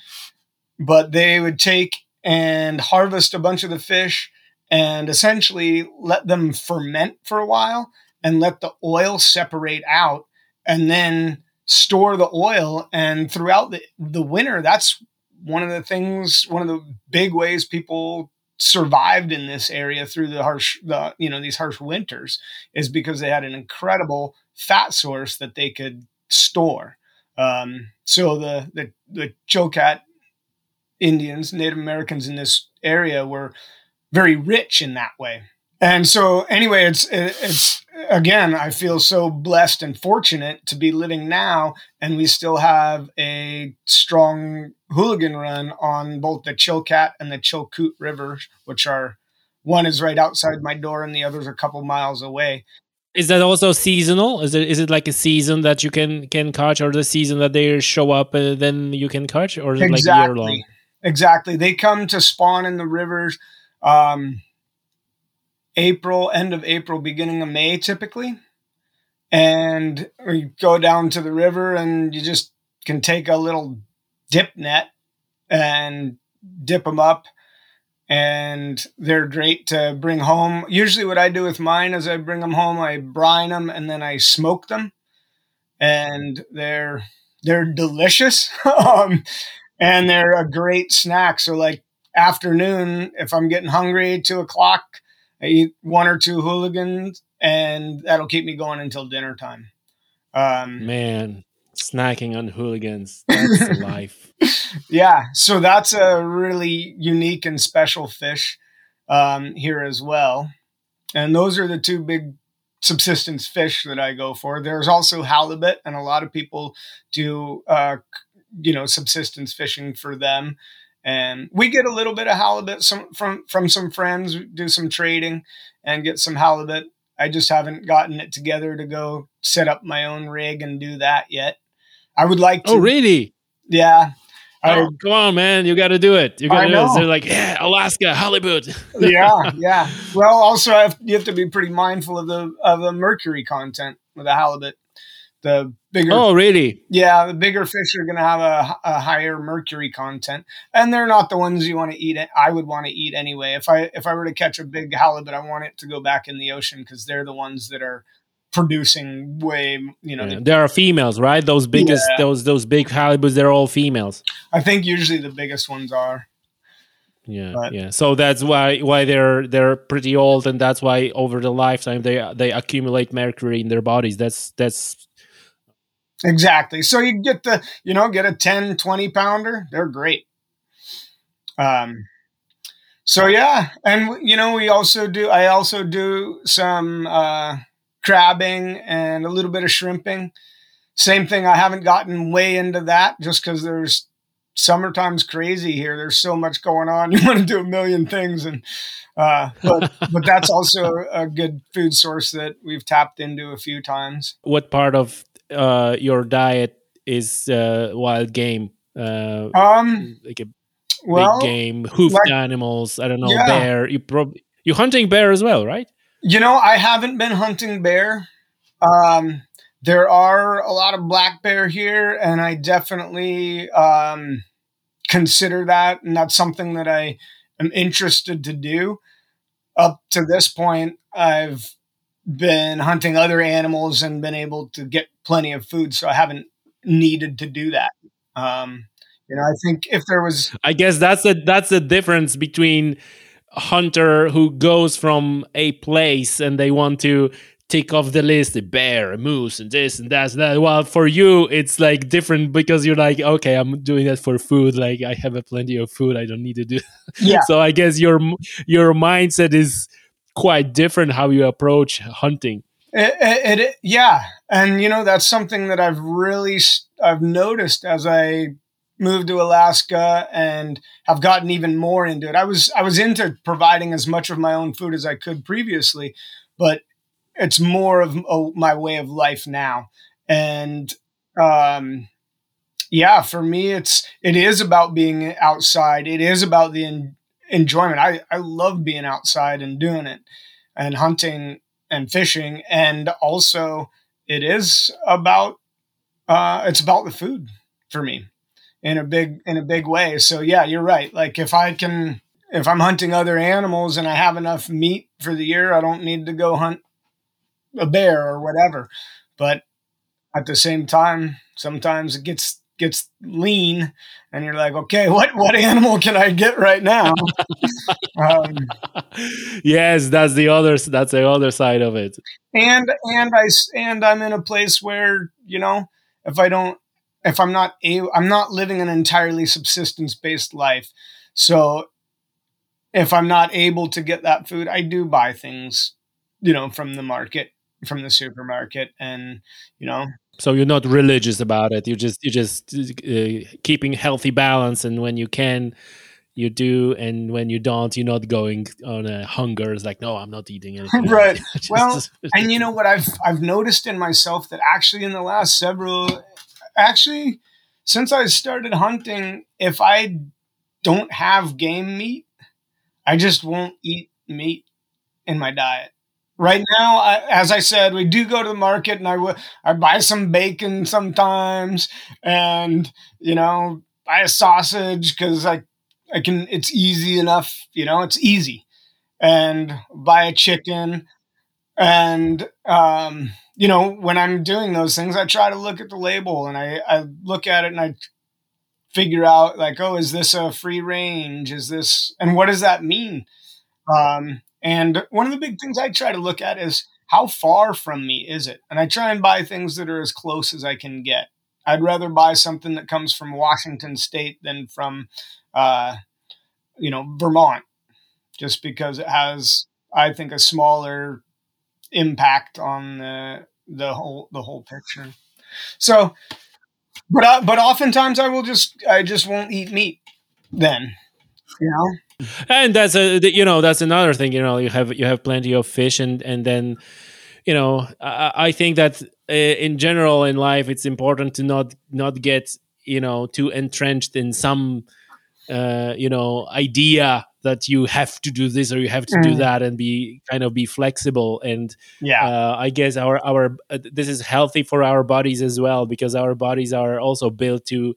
but they would take and harvest a bunch of the fish and essentially let them ferment for a while and let the oil separate out and then store the oil. And throughout the, the winter, that's one of the things, one of the big ways people survived in this area through the harsh the you know these harsh winters is because they had an incredible fat source that they could store. Um, so the the the Chilkat Indians Native Americans in this area were very rich in that way and so anyway it's it's again, I feel so blessed and fortunate to be living now, and we still have a strong hooligan run on both the Chilkat and the Chilkoot rivers, which are one is right outside my door and the other's a couple miles away. Is that also seasonal? Is it is it like a season that you can can catch, or the season that they show up and then you can catch, or is it exactly. like year long? Exactly. They come to spawn in the rivers. Um, April, end of April, beginning of May, typically. And we go down to the river and you just can take a little dip net and dip them up. And they're great to bring home. Usually, what I do with mine is I bring them home, I brine them, and then I smoke them. And they're they're delicious, <laughs> um, and they're a great snack. So, like afternoon, if I'm getting hungry, two o'clock, I eat one or two hooligans, and that'll keep me going until dinner time. Um, Man, snacking on hooligans, <laughs> that's life. Yeah, so that's a really unique and special fish um, here as well. And those are the two big subsistence fish that I go for. There's also halibut, and a lot of people do, uh, you know, subsistence fishing for them and we get a little bit of halibut some, from from some friends do some trading and get some halibut i just haven't gotten it together to go set up my own rig and do that yet i would like oh, to oh really yeah Oh, come on, man! You got to do it. You got to do it. They're like, yeah, Alaska, halibut. <laughs> yeah, <laughs> yeah. Well, also, have, you have to be pretty mindful of the of the mercury content with the halibut the bigger oh really? Yeah the bigger fish are going to have a, a, higher mercury content and they're not the ones you want to eat i would want to eat anyway. If i if i were to catch a big halibut i want it to go back in the ocean because they're the ones that are producing way you know yeah, there are females right? Those biggest yeah. those those big halibuts they're all females. I think usually the biggest ones are. Yeah but, yeah. So that's why why they're they're pretty old and that's why over the lifetime they they accumulate mercury in their bodies. That's that's Exactly. So you get the, you know, get a 10, 20 pounder. They're great. Um, so yeah. And, you know, we also do, I also do some, uh, crabbing and a little bit of shrimping. Same thing. I haven't gotten way into that just because there's summertime's crazy here. There's so much going on. <laughs> You want to do a million things, and uh, but <laughs> but that's also a good food source that we've tapped into a few times. What part of uh, your diet is uh, wild game? Uh, um, like a well, big game, hoofed like, animals. I don't know, yeah. bear. You probably you hunting bear as well, right? You know, I haven't been hunting bear. Um, there are a lot of black bear here, and I definitely um, consider that, and that's something that I am interested to do. Up to this point, I've been hunting other animals and been able to get plenty of food, so I haven't needed to do that. Um, you know, I think if there was, I guess that's the that's the difference between a hunter who goes from a place and they want to tick off the list a bear a moose and this and that and that well for you it's like different because you're like okay i'm doing that for food like i have a plenty of food i don't need to do Yeah. <laughs> so i guess your your mindset is quite different how you approach hunting It, it, it- yeah, and you know that's something that I've really I've noticed as I moved to Alaska and have gotten even more into it. I was I was into providing as much of my own food as I could previously, but it's more of a, my way of life now. And um, yeah, for me, it's it is about being outside. It is about the enjoyment. I I love being outside and doing it and hunting and fishing. And also it is about uh it's about the food for me in a big in a big way. So yeah you're right. Like if i can if i'm hunting other animals and i have enough meat for the year i don't need to go hunt a bear or whatever. But at the same time sometimes it gets gets lean and you're like okay what what animal can i get right now? <laughs> Um, yes that's the other that's the other side of it. And and i and I'm in a place where you know if I don't if I'm not able I'm not living an entirely subsistence based life, so if I'm not able to get that food, I do buy things, you know, from the market, from the supermarket, and you know, so you're not religious about it you just you're just uh, keeping healthy balance and when you can you do and when you don't you're not going on a hunger it's like no i'm not eating anything <laughs> Right. <laughs> Just- Well, <laughs> and you know what I've I've noticed in myself that actually in the last several actually since I started hunting if I don't have game meat I just won't eat meat in my diet. Right now, I, as I said, we do go to the market and I w- I buy some bacon sometimes and you know buy a sausage because I I can it's easy enough you know it's easy. And buy a chicken and um, you know when i'm doing those things i try to look at the label and i, I look at it and i figure out like oh is this a free range? Is this and what does that mean? Um, and one of the big things i try to look at is how far from me is it and i try and buy things that are as close as i can get i'd rather buy something that comes from washington state than from uh, you know vermont just because it has i think a smaller impact on the the whole the whole picture. So, but I, but oftentimes I will just I just won't eat meat. Then, you know, and that's a you know that's another thing you know you have you have plenty of fish and and then you know i, I think that uh, in general in life it's important to not not get you know too entrenched in some uh you know idea that you have to do this or you have to do Mm. that and be kind of be flexible and yeah, uh, I guess our our uh, this is healthy for our bodies as well because our bodies are also built to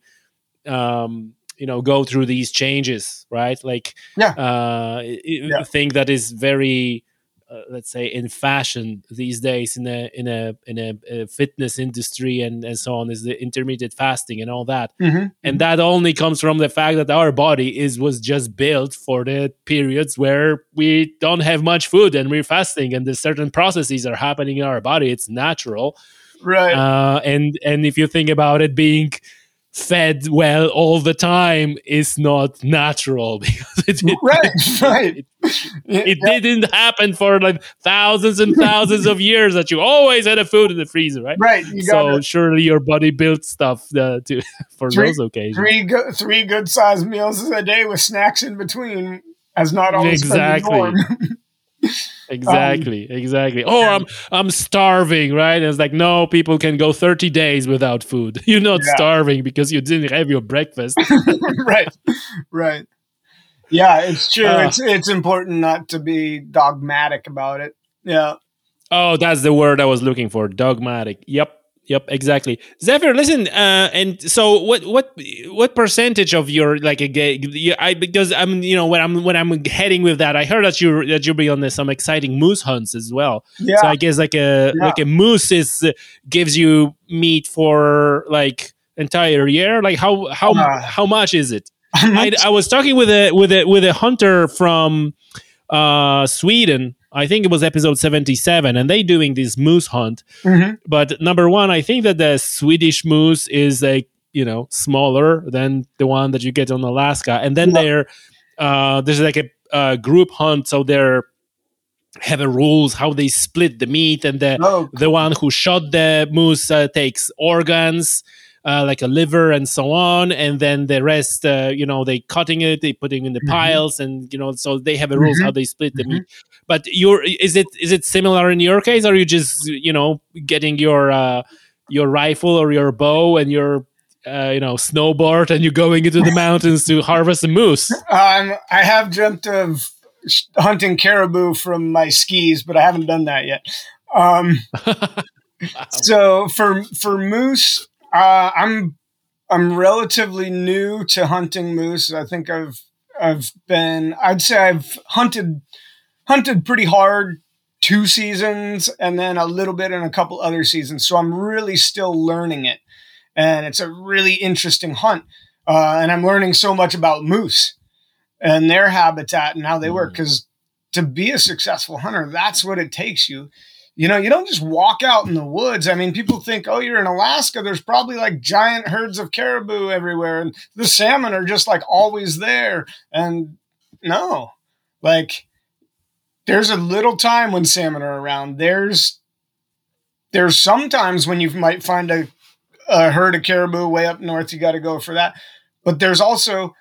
um, you know go through these changes, right? Like Yeah. uh, Yeah. think that is very uh, let's say in fashion these days in a in a in a, a fitness industry and and so on is the intermittent fasting and all that Mhm. and that only comes from the fact that our body is was just built for the periods where we don't have much food and we're fasting and the certain processes are happening in our body it's natural right, uh, and and if you think about it being fed well all the time is not natural <laughs> because it, <laughs> it, right, right. it, it didn't happen for like thousands and thousands of years that you always had a food in the freezer right right. So surely your body built stuff uh, to <laughs> for Three- those occasions three good three good sized meals a day with snacks in between as not always Exactly. The norm. exactly exactly oh i'm i'm starving right and it's like no people can go 30 days without food <laughs> you're not Yeah. starving because you didn't have your breakfast <laughs> right, right. Yeah, it's true. Ah. it's it's important not to be dogmatic about it. Yeah. oh that's the word i was looking for dogmatic yep yep exactly zephyr listen uh and so what what what percentage of your like a gay i because i'm you know when i'm when i'm heading with that i heard that you that you'll be on the, some exciting moose hunts as well Yeah. So I guess like a Yeah. like a moose is uh, gives you meat for like entire year. Like how how Uh, how much is it? <laughs> I, I was talking with a with a with a hunter from uh, Sweden. I think it was episode 77, and they doing this moose hunt. Mm-hmm. But number one, I think that the Swedish moose is like you know smaller than the one that you get on Alaska, and then Yeah. they're uh, there's like a, uh group hunt, so they're have a rules how they split the meat, and the Oh, the one who shot the moose uh, takes organs. Uh, like a liver and so on, and then the rest, uh, you know, they cutting it, they putting in the Mhm. piles, and you know, so they have a rules Mhm. how they split the meat. But you're is it is it similar in your case? Or are you just you know getting your uh, your rifle or your bow and your uh, you know snowboard and you're going into the mountains to harvest a moose? <laughs> Um, I have dreamt of hunting caribou from my skis, but I haven't done that yet. Um, <laughs> so for for moose, uh, I'm I'm relatively new to hunting moose. I think I've I've been I'd say I've hunted hunted pretty hard two seasons and then a little bit in a couple other seasons. So I'm really still learning it, and it's a really interesting hunt. Uh, and I'm learning so much about moose and their habitat and how they work. Mm. Because to be a successful hunter, that's what it takes you. You know, you don't just walk out in the woods. I mean, people think, oh, you're in Alaska. There's probably like giant herds of caribou everywhere, and the salmon are just like always there. And no, like there's a little time when salmon are around. There's there's sometimes when you might find a, a herd of caribou way up north. You got to go for that. But there's also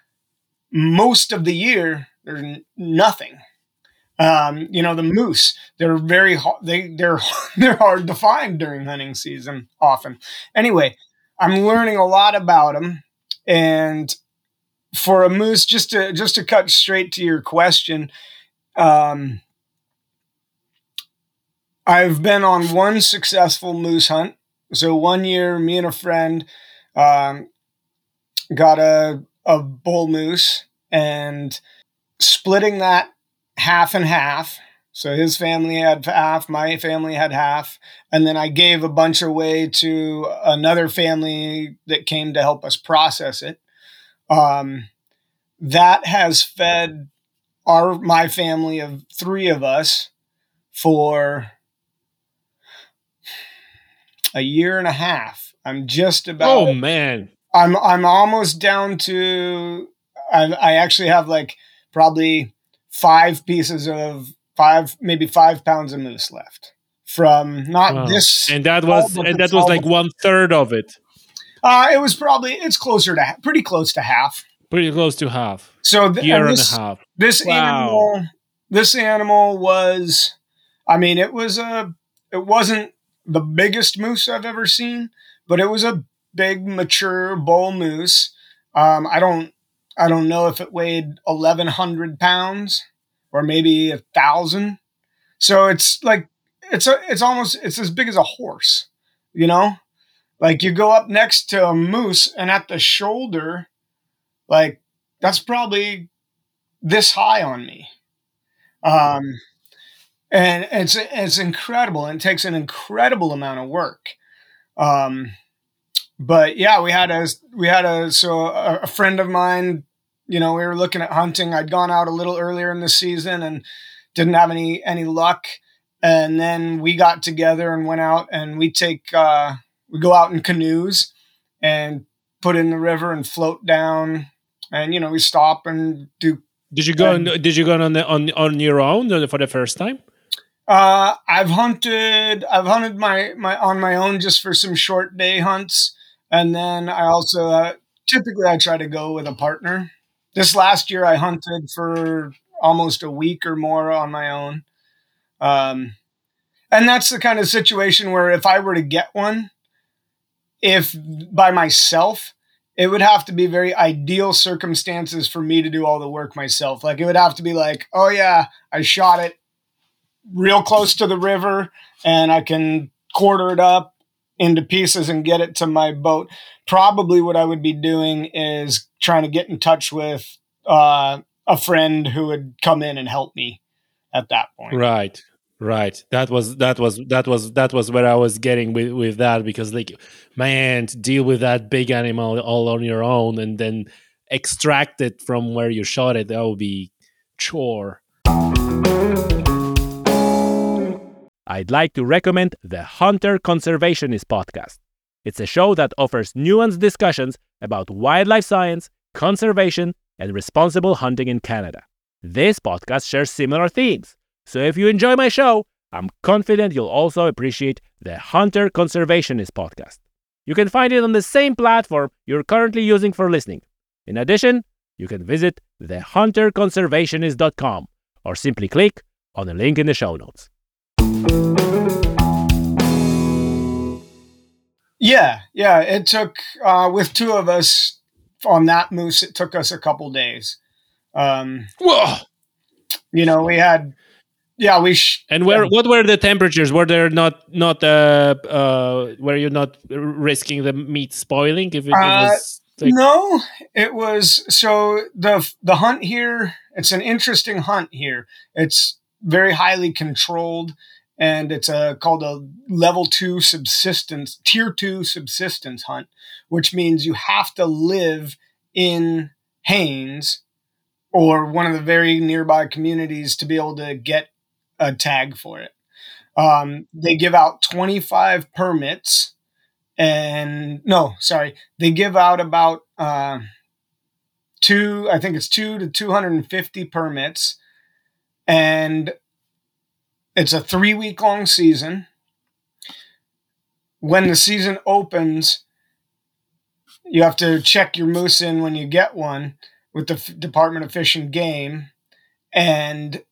most of the year there's nothing. Um, you know the moose. They're very. They they're <laughs> they're hard to find during hunting season often. Anyway, I'm learning a lot about them, and for a moose, just to just to cut straight to your question, um, I've been on one successful moose hunt. So one year, me and a friend um, got a a bull moose and splitting that half and half. So his family had half, my family had half, and then I gave a bunch away to another family that came to help us process it. Um, that has fed our my family of three of us for a year and a half. I'm just about oh man, I'm I'm almost down to I I actually have like probably five pieces of five maybe five pounds of moose left from not Wow. this. and that was and that was like one third of it, Uh, it was probably it's closer to ha- pretty close to half. pretty close to half, So th- year and and a half. this Wow. animal this animal was I mean it was a it wasn't the biggest moose I've ever seen, but it was a big mature bull moose. Um, I don't I don't know if it weighed eleven hundred pounds or maybe a thousand. So it's like it's a it's almost it's as big as a horse, you know? Like you go up next to a moose and at the shoulder, like that's probably this high on me. Um and it's it's incredible and it takes an incredible amount of work. Um but yeah, we had a we had a so a, a friend of mine, you know, we were looking at hunting. I'd gone out a little earlier in the season and didn't have any any luck. And then we got together and went out and we take uh we go out in canoes and put in the river and float down and you know we stop and do Did you go? Um, on, did you go on the, on on your own for the first time? Uh, I've hunted. I've hunted my my on my own just for some short day hunts, and then I also uh, typically I try to go with a partner. This last year I hunted for almost a week or more on my own, um, and that's the kind of situation where if I were to get one, if by myself, it would have to be very ideal circumstances for me to do all the work myself. Like it would have to be like, oh yeah, I shot it real close to the river and I can quarter it up into pieces and get it to my boat. Probably what I would be doing is trying to get in touch with uh, a friend who would come in and help me at that point. Right. Right. That was that was that was that was where I was getting with with that because like man, deal with that big animal all on your own and then extract it from where you shot it, that would be chore. I'd like to recommend the Hunter Conservationist podcast. It's a show that offers nuanced discussions about wildlife science, conservation, and responsible hunting in Canada. This podcast shares similar themes, so if you enjoy my show, I'm confident you'll also appreciate the Hunter Conservationist podcast. You can find it on the same platform you're currently using for listening. In addition, you can visit thehunterconservationist.com or simply click on the link in the show notes. Yeah, yeah. It took uh, with two of us on that moose. It took us a couple days. Um, Whoa! You know, we had yeah, we sh- and where what were the temperatures? Were there not not uh uh were you not risking the meat spoiling if it, uh, it was like- no, it was so the the hunt here, it's an interesting hunt here. It's very highly controlled and it's a called a level 2 subsistence tier 2 subsistence hunt, which means you have to live in Haines or one of the very nearby communities to be able to get a tag for it. Um, they give out 25 permits, and no, sorry, they give out about uh, two, I think it's two to 250 permits, and it's a three week long season. When the season opens, you have to check your moose in when you get one with the F- Department of Fish and Game, and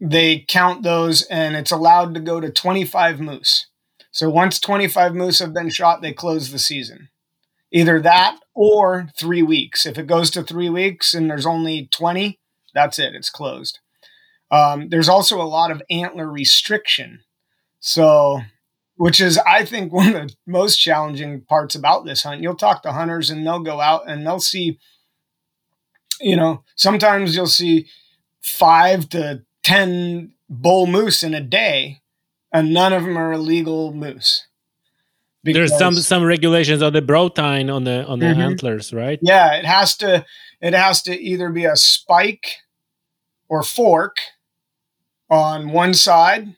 they count those and it's allowed to go to 25 moose. So once 25 moose have been shot, they close the season. Either that or three weeks. If it goes to three weeks and there's only 20, that's it, it's closed. Um, there's also a lot of antler restriction. So, which is, I think, <laughs> one of the most challenging parts about this hunt. You'll talk to hunters and they'll go out and they'll see, you know, sometimes you'll see five to 10 bull moose in a day, and none of them are illegal moose. There's some some regulations on the brow tine on the on the mm-hmm. antlers, right? Yeah, it has to it has to either be a spike or fork on one side,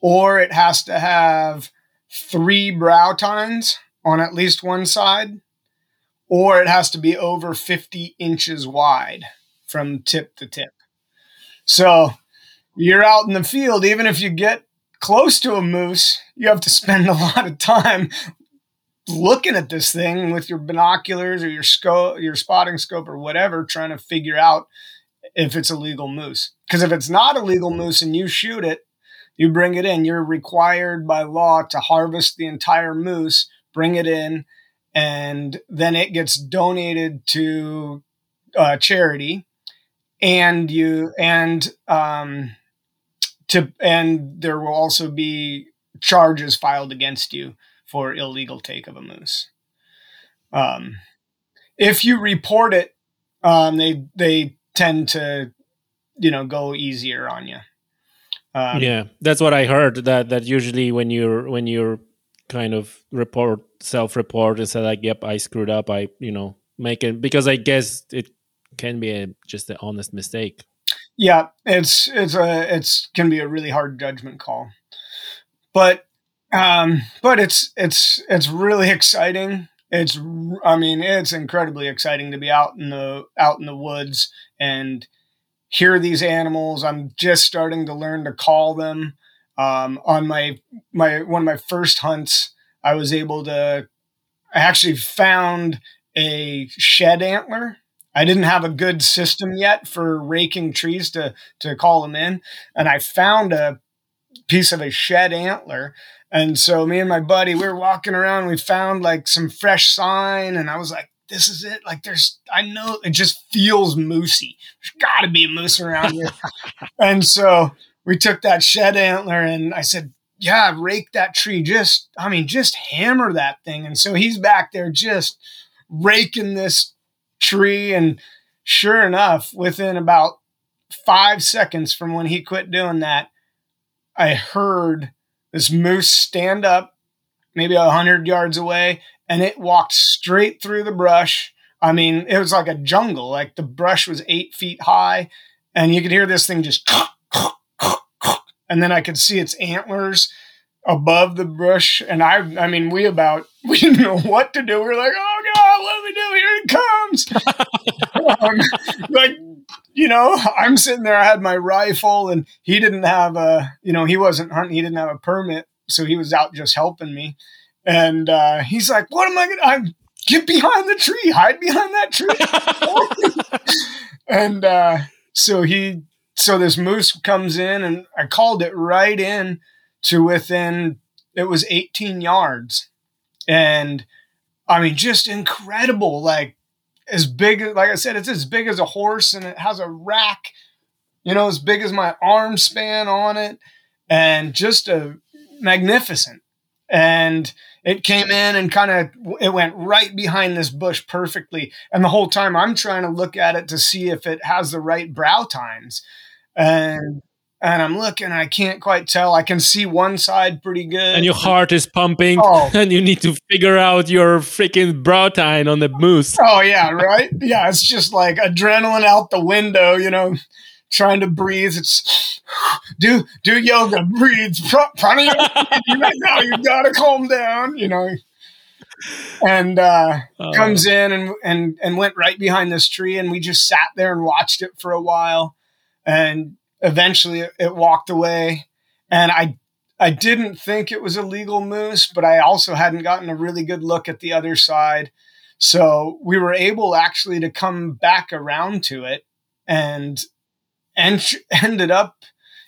or it has to have three brow tines on at least one side, or it has to be over 50 inches wide from tip to tip. So you're out in the field, even if you get close to a moose, you have to spend a <laughs> lot of time looking at this thing with your binoculars or your scope, your spotting scope or whatever, trying to figure out if it's a legal moose. Because if it's not a legal moose and you shoot it, you bring it in. You're required by law to harvest the entire moose, bring it in, and then it gets donated to uh, charity. And you and um, to and there will also be charges filed against you for illegal take of a moose. Um, if you report it, um, they they tend to, you know, go easier on you. Um, yeah, that's what I heard. That that usually when you're when you're kind of report self report and say like, "Yep, I screwed up," I you know make it because I guess it can be a, just an honest mistake. Yeah, it's it's a it's can be a really hard judgment call, but um, but it's it's it's really <laughs> exciting. It's I mean it's incredibly exciting to be out in the out in the woods and hear these animals. I'm just starting to learn to call them. Um, on my my one of my first hunts, I was able to. I actually found a shed antler. I didn't have a good system yet for raking trees to to call them in, and I found a piece of a shed antler. And so me and my buddy, we were walking around. We found like some fresh sign, and I was like, this is it. Like there's, I know it just feels moosey. There's got to be a moose around here. <laughs> and so we took that shed antler and I said, yeah, rake that tree. Just, I mean, just hammer that thing. And so he's back there just raking this tree. And sure enough, within about five seconds from when he quit doing that, I heard this moose stand up maybe a hundred yards away and it walked straight through the brush. I mean, it was like a jungle. Like the brush was eight feet high, and you could hear this thing just, and then I could see its antlers above the bush. And I, I mean, we about <laughs> we didn't know what to do. We were like, oh god, what do we do? Here it comes! <laughs> um, like you know, <laughs> I'm sitting there. I had my rifle, and he didn't have a, you know, he wasn't hunting. He didn't have a permit, so he was out just helping me. And uh, he's like, "What am I gonna? I'm get behind the tree, hide behind that tree." <laughs> <laughs> and uh, so he, so this moose comes in, and I called it right in to within. It was 18 yards, and I mean, just incredible. Like as big like I said, it's as big as a horse, and it has a rack, you know, as big as my arm span on it, and just a magnificent. And it came in and kind of it went right behind this bush perfectly. And the whole time I'm trying to look at it to see if it has the right brow tines. And and I'm looking, I can't quite tell. I can see one side pretty good. And your heart is pumping, oh. <laughs> and you need to figure out your freaking brow tine on the moose. Oh, yeah, right? yeah, it's just like adrenaline out the window, you know trying to breathe. It's <sighs> do do yoga, breathe, pranayama. <laughs> now you gotta calm down, you know. And uh, oh. comes in and and and went right behind this tree, and we just sat there and watched it for a while, and eventually it, walked away. And I I didn't think it was a legal moose, but I also hadn't gotten a really good look at the other side. So we were able actually to come back around to it and and <laughs> ended up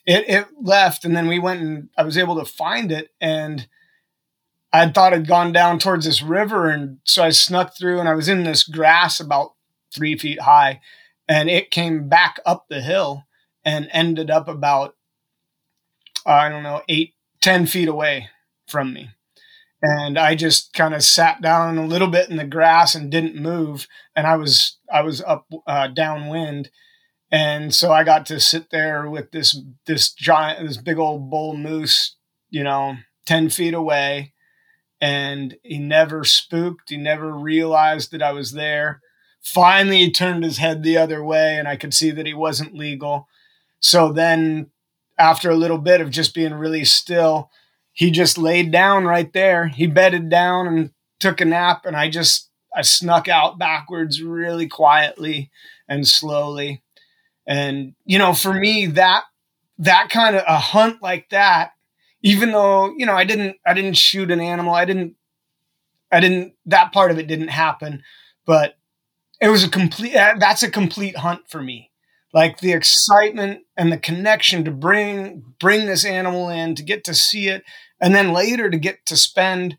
it, it left and then we went and i was able to find it and i thought it'd gone down towards this river and so i snuck through and i was in this grass about three feet high and it came back up the hill and ended up about i don't know eight ten feet away from me and i just kind of sat down a little bit in the grass and didn't move and i was i was up uh, downwind and so I got to sit there with this this giant this big old bull moose, you know, ten feet away, and he never spooked. He never realized that I was there. Finally, he turned his head the other way, and I could see that he wasn't legal. So then, after a little bit of just being really still, he just laid down right there. He bedded down and took a nap, and I just I snuck out backwards really quietly and slowly and, you know, for me, that, that kind of a hunt like that, even though, you know, I didn't, I didn't shoot an animal. I didn't, I didn't, that part of it didn't happen, but it was a complete, that's a complete hunt for me. Like the excitement and the connection to bring, bring this animal in, to get to see it, and then later to get to spend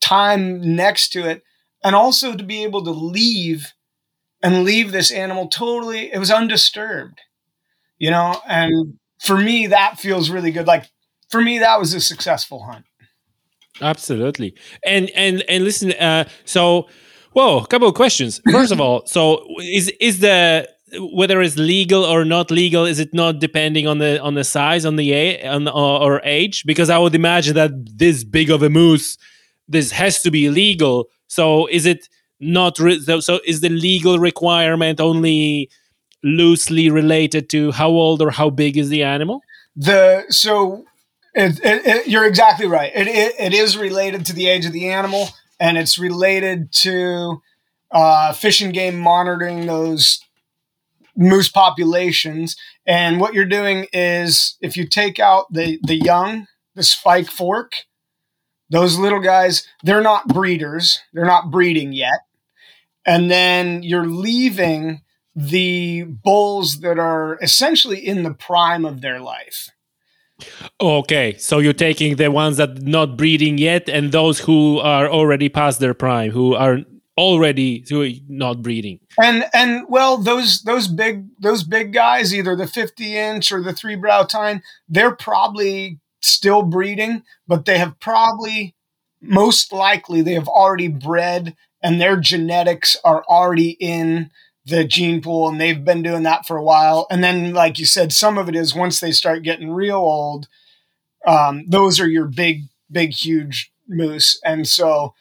time next to it and also to be able to leave and leave this animal totally it was undisturbed you know? And for me that feels really good. Like for me that was a successful hunt. Absolutely. And and and listen uh so whoa a couple of questions. First of all so is is the whether it's legal or not legal is it not depending on the on the size on the a on or age? Because i would imagine that this big of a moose this has to be legal. So is it not re- so is the legal requirement only loosely related to how old or how big is the animal? The so it, it, it, you're exactly right. It, it is related to the age of the animal and it's related to uh, fish and game monitoring those moose populations. And what you're doing is if you take out the the young the spike fork those little guys they're not breeders. They're not breeding yet. And then you're leaving the bulls that are essentially in the prime of their life. Okay, so you're taking the ones that not breeding yet, and those who are already past their prime, who are already not breeding. And and well, those those big those big guys, either the 50 inch or the three brow tine, they're probably still breeding, but they have probably most likely they have already bred and their genetics are already in the gene pool and they've been doing that for a while. And then, like you said, some of it is once they start getting real old, um, those are your big, big, huge moose. And so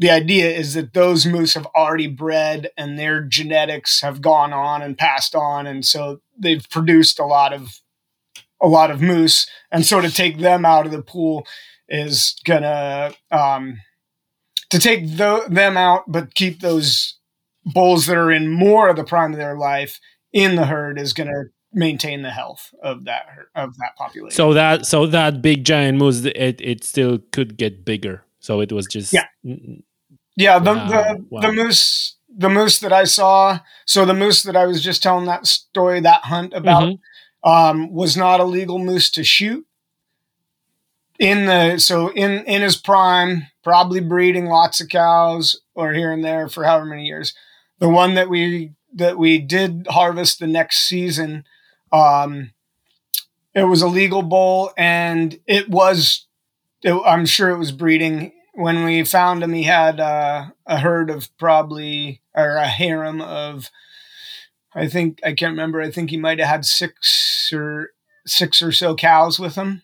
the idea is that those moose have already bred and their genetics have gone on and passed on. And so they've produced a lot of a lot of moose, and so to take them out of the pool is gonna um, to take the, them out, but keep those bulls that are in more of the prime of their life in the herd is gonna maintain the health of that of that population. So that so that big giant moose, it it still could get bigger. So it was just yeah, yeah. The Wow, the, wow. the moose the moose that I saw. So the moose that I was just telling that story that hunt about Mhm. um, was not a legal moose to shoot. In the so in in his prime, probably breeding lots of cows or here and there for however many years. The one that we that we did harvest the next season, um, it was a legal bull and it was. It, I'm sure it was breeding. When we found him, he had uh, a herd of probably or a harem of I think I can't remember. I think he might have had six or six or so cows with him.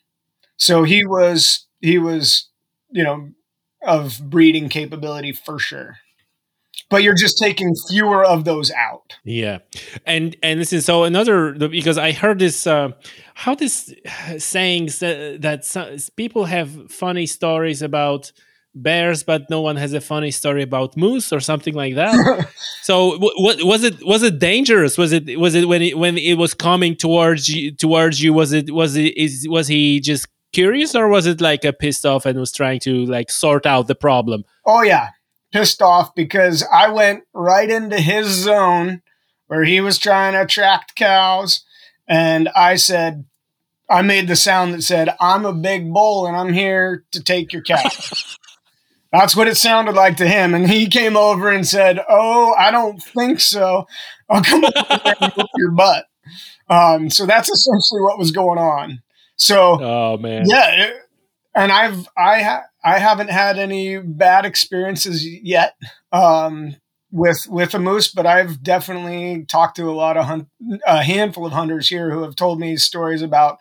So he was he was you know of breeding capability for sure. But you're just taking fewer of those out. Yeah, and and listen. So another because I heard this uh, how this saying that, that some, people have funny stories about bears, but no one has a funny story about moose or something like that. <laughs> so what was it? Was it dangerous? Was it was it when it when it was coming towards you towards you? Was it was it is was he just curious or was it like a pissed off and was trying to like sort out the problem? Oh yeah, pissed off because I went right into his zone where he was trying to attract cows, and I said, I made the sound that said, "I'm a big bull and I'm here to take your cow." <laughs> That's what it sounded like to him, and he came over and said, "Oh, I don't think so. I'll come over and whoop your butt." Um, so that's essentially what was going on. So Oh man. yeah, it, and I've I ha- I haven't had any bad experiences yet um, with with a moose, but I've definitely talked to a lot of hunt, a handful of hunters here who have told me stories about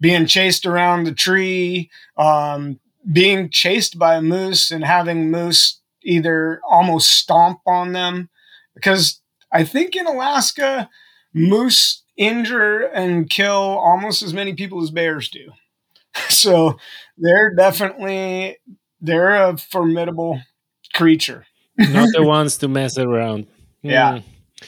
being chased around the tree, um, being chased by a moose, and having moose either almost stomp on them because I think in Alaska, moose injure and kill almost as many people as bears do. <laughs> So they're definitely they're a formidable creature. not the <laughs> ones to mess around. Yeah. Hmm.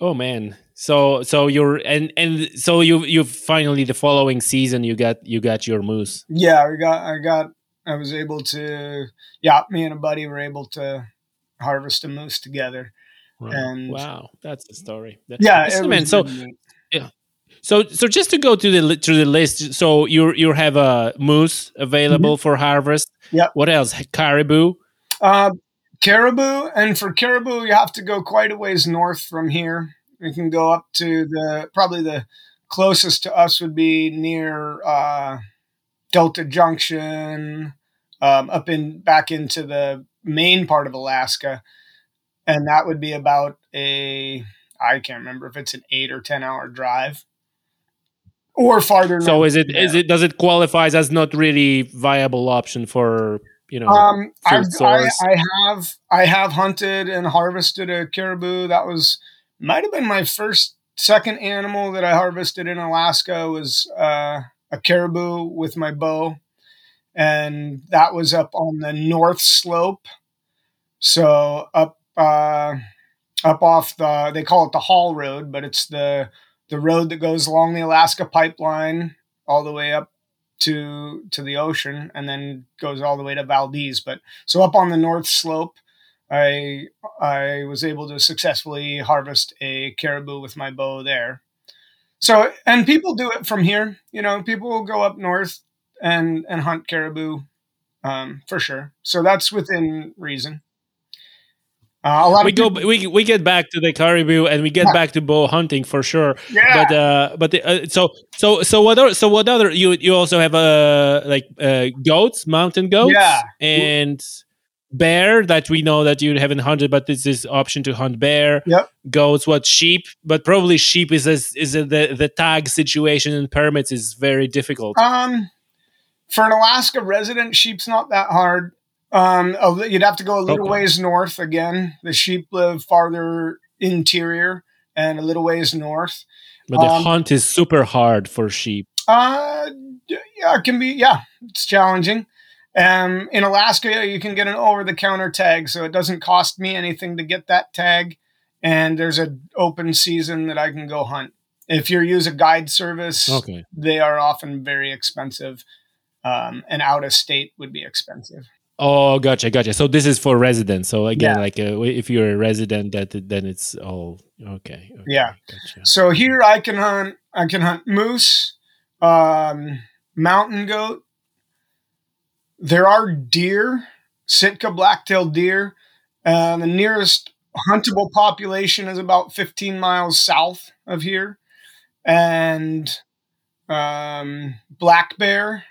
Oh man. So so you're and and so you you finally the following season you got you got your moose. Yeah, I got I got I was able to yeah, me and a buddy were able to harvest a moose together. Right. And- wow, that's the story. That- Yeah, Listen, man. So neat. so so just to go to the to the list. So you you have a moose available for harvest. Mm-hmm. What else? Caribou. Uh, caribou, and for caribou, you have to go quite a ways north from here. You can go up to the probably the closest to us would be near uh, Delta Junction, um, up in back into the main part of Alaska, and that would be about a I can't remember if it's an eight or ten hour drive, or farther. So north is it is it does it qualifies as not really viable option for you know? Um, source? I have I have hunted and harvested a caribou. That was might have been my first second animal that I harvested in Alaska was uh, a caribou with my bow, and that was up on the north slope. So up uh, up off the they call it the Haul Road, but it's the the road that goes along the Alaska pipeline all the way up to to the ocean and then goes all the way to Valdez. But so up on the north slope, I I was able to successfully harvest a caribou with my bow there. So and people do it from here. You know, people will go up north and and hunt caribou um, for sure. So that's within reason. Uh, a lot we of go people, we we get back to the caribou and we get Yeah. back to bow hunting for sure yeah. but uh but the, uh, so so so what are so what other you you also have uh like uh goats mountain goats Yeah. and bear that we know that you haven't hunted but this is option to hunt bear Yeah. goats what sheep but probably sheep is a, is a, the the tag situation and permits is very difficult Um, for an Alaska resident, sheep's not that hard. Um, you'd have to go a little Okay. ways north again. The sheep live farther interior and a little ways north. but the um, hunt is super hard for sheep Uh, yeah, it can be. Yeah, it's challenging. Um, in Alaska, you can get an over-the-counter tag, so it doesn't cost me anything to get that tag. And there's an open season that I can go hunt. If you use a guide service, Okay. they are often very expensive, um, and out of state would be expensive. Oh, gotcha, gotcha. So this is for residents. So again, Yeah. like uh, if you're a resident, that then it's all okay. okay, Yeah. Gotcha. So here I can hunt. I can hunt moose, um, mountain goat. There are deer, Sitka black-tailed deer. Uh, the nearest huntable population is about 15 miles south of here, and um, black bear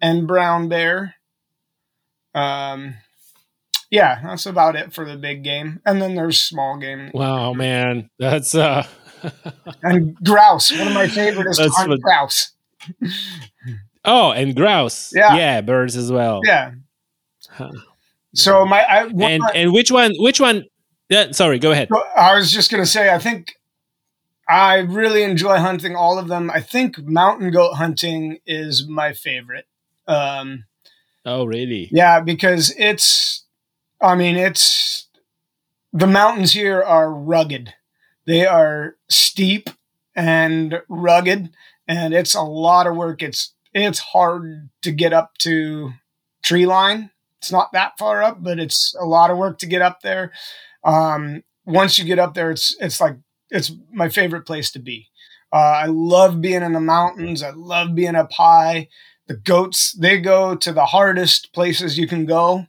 and brown bear. Um, yeah, that's about it for the big game, and then there's small game Wow, man, that's uh. <laughs> and grouse. One of my favorite is to hunt what- grouse. <laughs> oh, and grouse. Yeah. yeah, birds as well. Yeah. Huh. So my I, and and which one? Which one? Yeah, sorry, go ahead. I was just gonna say I think I really enjoy hunting all of them. I think mountain goat hunting is my favorite. Um, Oh, really? yeah, because it's I mean it's the mountains here are rugged. They are steep and rugged and it's a lot of work. It's it's hard to get up to tree line. It's not that far up, but it's a lot of work to get up there. Um, once you get up there, it's it's like it's my favorite place to be. Uh, I love being in the mountains. I love being up high. The goats they go to the hardest places you can go.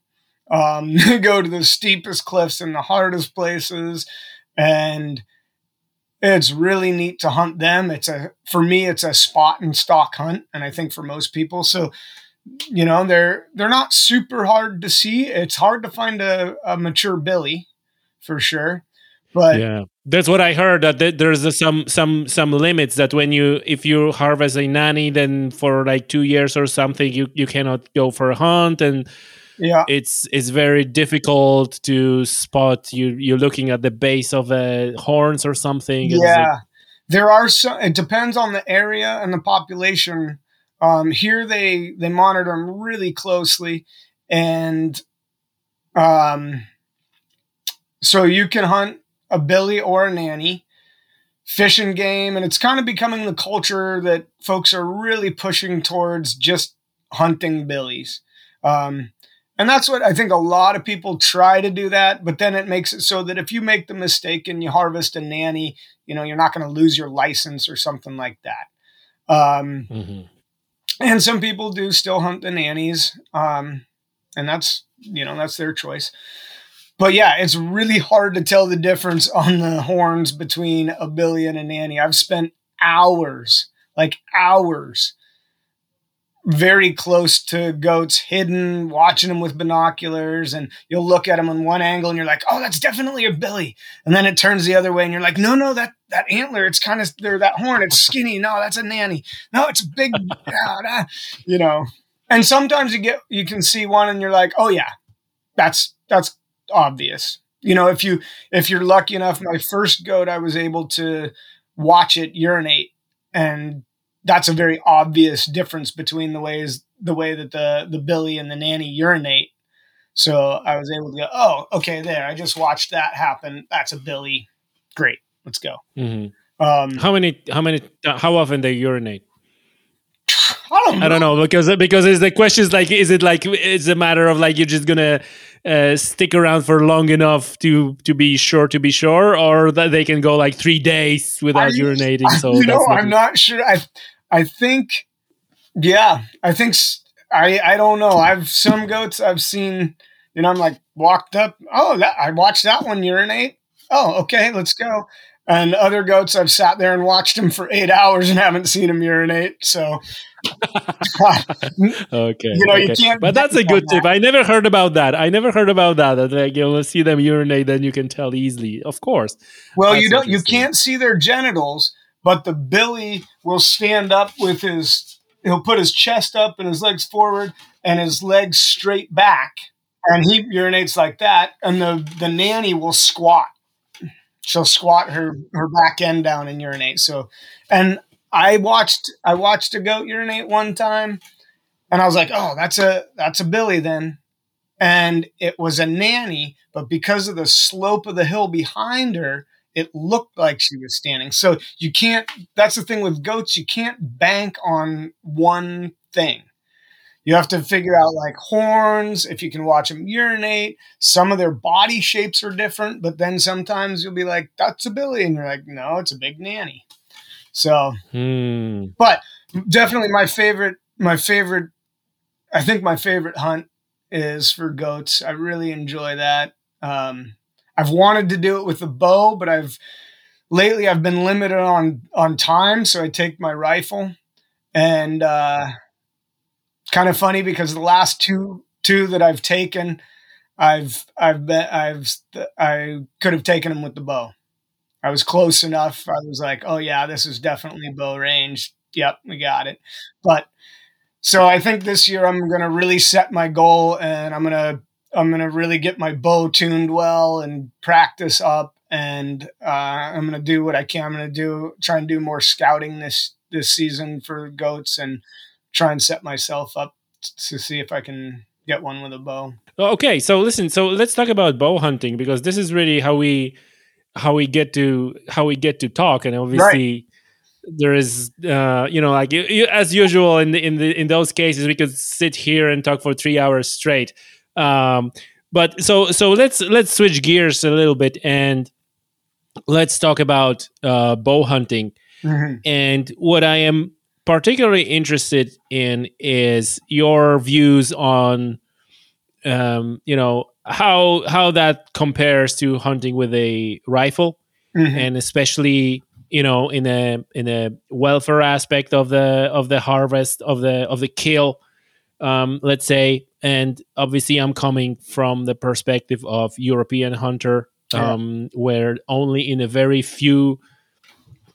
Um, <laughs> they go to the steepest cliffs and the hardest places, and it's really neat to hunt them. It's a for me, it's a spot and stock hunt, and I think for most people, so you know they're they're not super hard to see. It's hard to find a, a mature billy, for sure, but yeah that's what i heard that there's a, some some some limits that when you if you harvest a nanny then for like two years or something you you cannot go for a hunt and yeah, it's it's very difficult to spot you you're looking at the base of uh, horns or something it's like- yeah. There are some. It depends on the area and the population. Um, here they they monitor them really closely, and um, so you can hunt a billy or a nanny, Fish and Game, and it's kind of becoming the culture that folks are really pushing towards just hunting billies. Um, and that's what I think a lot of people try to do that, but then it makes it so that if you make the mistake and you harvest a nanny, you know, you're not going to lose your license or something like that. Um, Mhm. and some people do still hunt the nannies, um, and that's you know that's their choice. But yeah, it's really hard to tell the difference <laughs> on the horns between a billy and a nanny. I've spent hours, like hours, very close to goats, hidden, watching them with binoculars, and you'll look at them on one angle and you're like, "Oh, that's definitely a billy," and then it turns the other way and you're like, "No, no, that that antler, it's kind of there, that horn, it's skinny. No, that's a nanny. No, it's a big." <laughs> ah, ah," you know, and sometimes you get you can see one and you're like, "Oh yeah, that's that's obvious." You know, if you if you're lucky enough, my first goat, I was able to watch it urinate, and that's a very obvious difference between the ways the way that the the billy and the nanny urinate. So I was able to go, oh, okay, there. I just watched that happen. That's a billy. Great, let's go. Mhm. Um, how many how many how often they urinate I don't know. I don't know because because is the question is like is it like it's a matter of like you're just gonna uh, stick around for long enough to to be sure to be sure or that they can go like three days without I- urinating so <laughs> you know, not- I'm not sure. I I think, yeah, I think I I don't know. I've some goats I've seen. You know, I'm like walked up. Oh, that I watched that one urinate. Oh, okay, let's go. And other goats, I've sat there and watched them for eight hours and haven't seen them urinate. So, <laughs> okay You know, you can't but that's a good on tip i never heard about that i never heard about that that like you'll see them urinate then you can tell easily of course Well, That's you don't. You can't see their genitals, but the billy will stand up with his. He'll put his chest up and his legs forward and his legs straight back, and he urinates like that. And the the nanny will squat. She'll squat her her back end down and urinate. So, and I watched I watched a goat urinate one time, and I was like, oh, that's a that's a Billy then, and it was a nanny, but because of the slope of the hill behind her, it looked like she was standing. So you can't. That's the thing with goats. You can't bank on one thing. You have to figure out like horns, if you can watch them urinate. Some of their body shapes are different, but then sometimes you'll be like, that's a Billy. And you're like, no, it's a big nanny. So, Hmm. but definitely my favorite, my favorite, I think my favorite hunt is for goats. I really enjoy that. Um, I've wanted to do it with a bow, but I've lately I've been limited on on time, so I take my rifle and uh, kind of funny because the last two two that I've taken, I've I've been I've I could have taken them with the bow. I was close enough. I was like, oh yeah, this is definitely bow range. Yep, we got it. But so I think this year I'm gonna really set my goal and I'm gonna I'm gonna really get my bow tuned well and practice up and uh, I'm gonna do what I can. I'm gonna do try and do more scouting this this season for goats and try and set myself up to see if I can get one with a bow. Okay, so listen, so let's talk about bow hunting because this is really how we how we get to how we get to talk, and obviously. Right. There is, uh, you know, like as usual in the, in the in those cases, we could sit here and talk for three hours straight. Um, but so so let's let's switch gears a little bit and let's talk about uh, bow hunting. Mm-hmm. And what I am particularly interested in is your views on um, you know how how that compares to hunting with a rifle mm-hmm. and especially you know in a in a welfare aspect of the of the harvest of the of the kill um, let's say and obviously i'm coming from the perspective of european hunter um, yeah. where only in a very few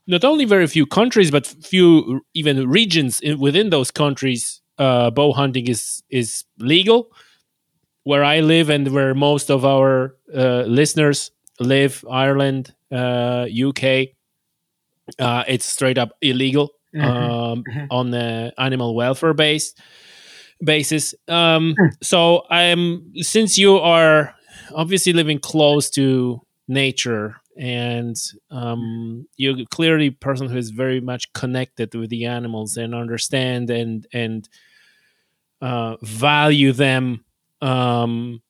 not only very few countries but few even regions in, within those countries uh, bow hunting is is legal where i live and where most of our uh, listeners live ireland uh, uk uh, it's straight up illegal mm-hmm. Um, mm-hmm. on the animal welfare base basis um, mm. so i'm since you are obviously living close to nature and um, you're clearly a person who is very much connected with the animals and understand and and uh, value them um,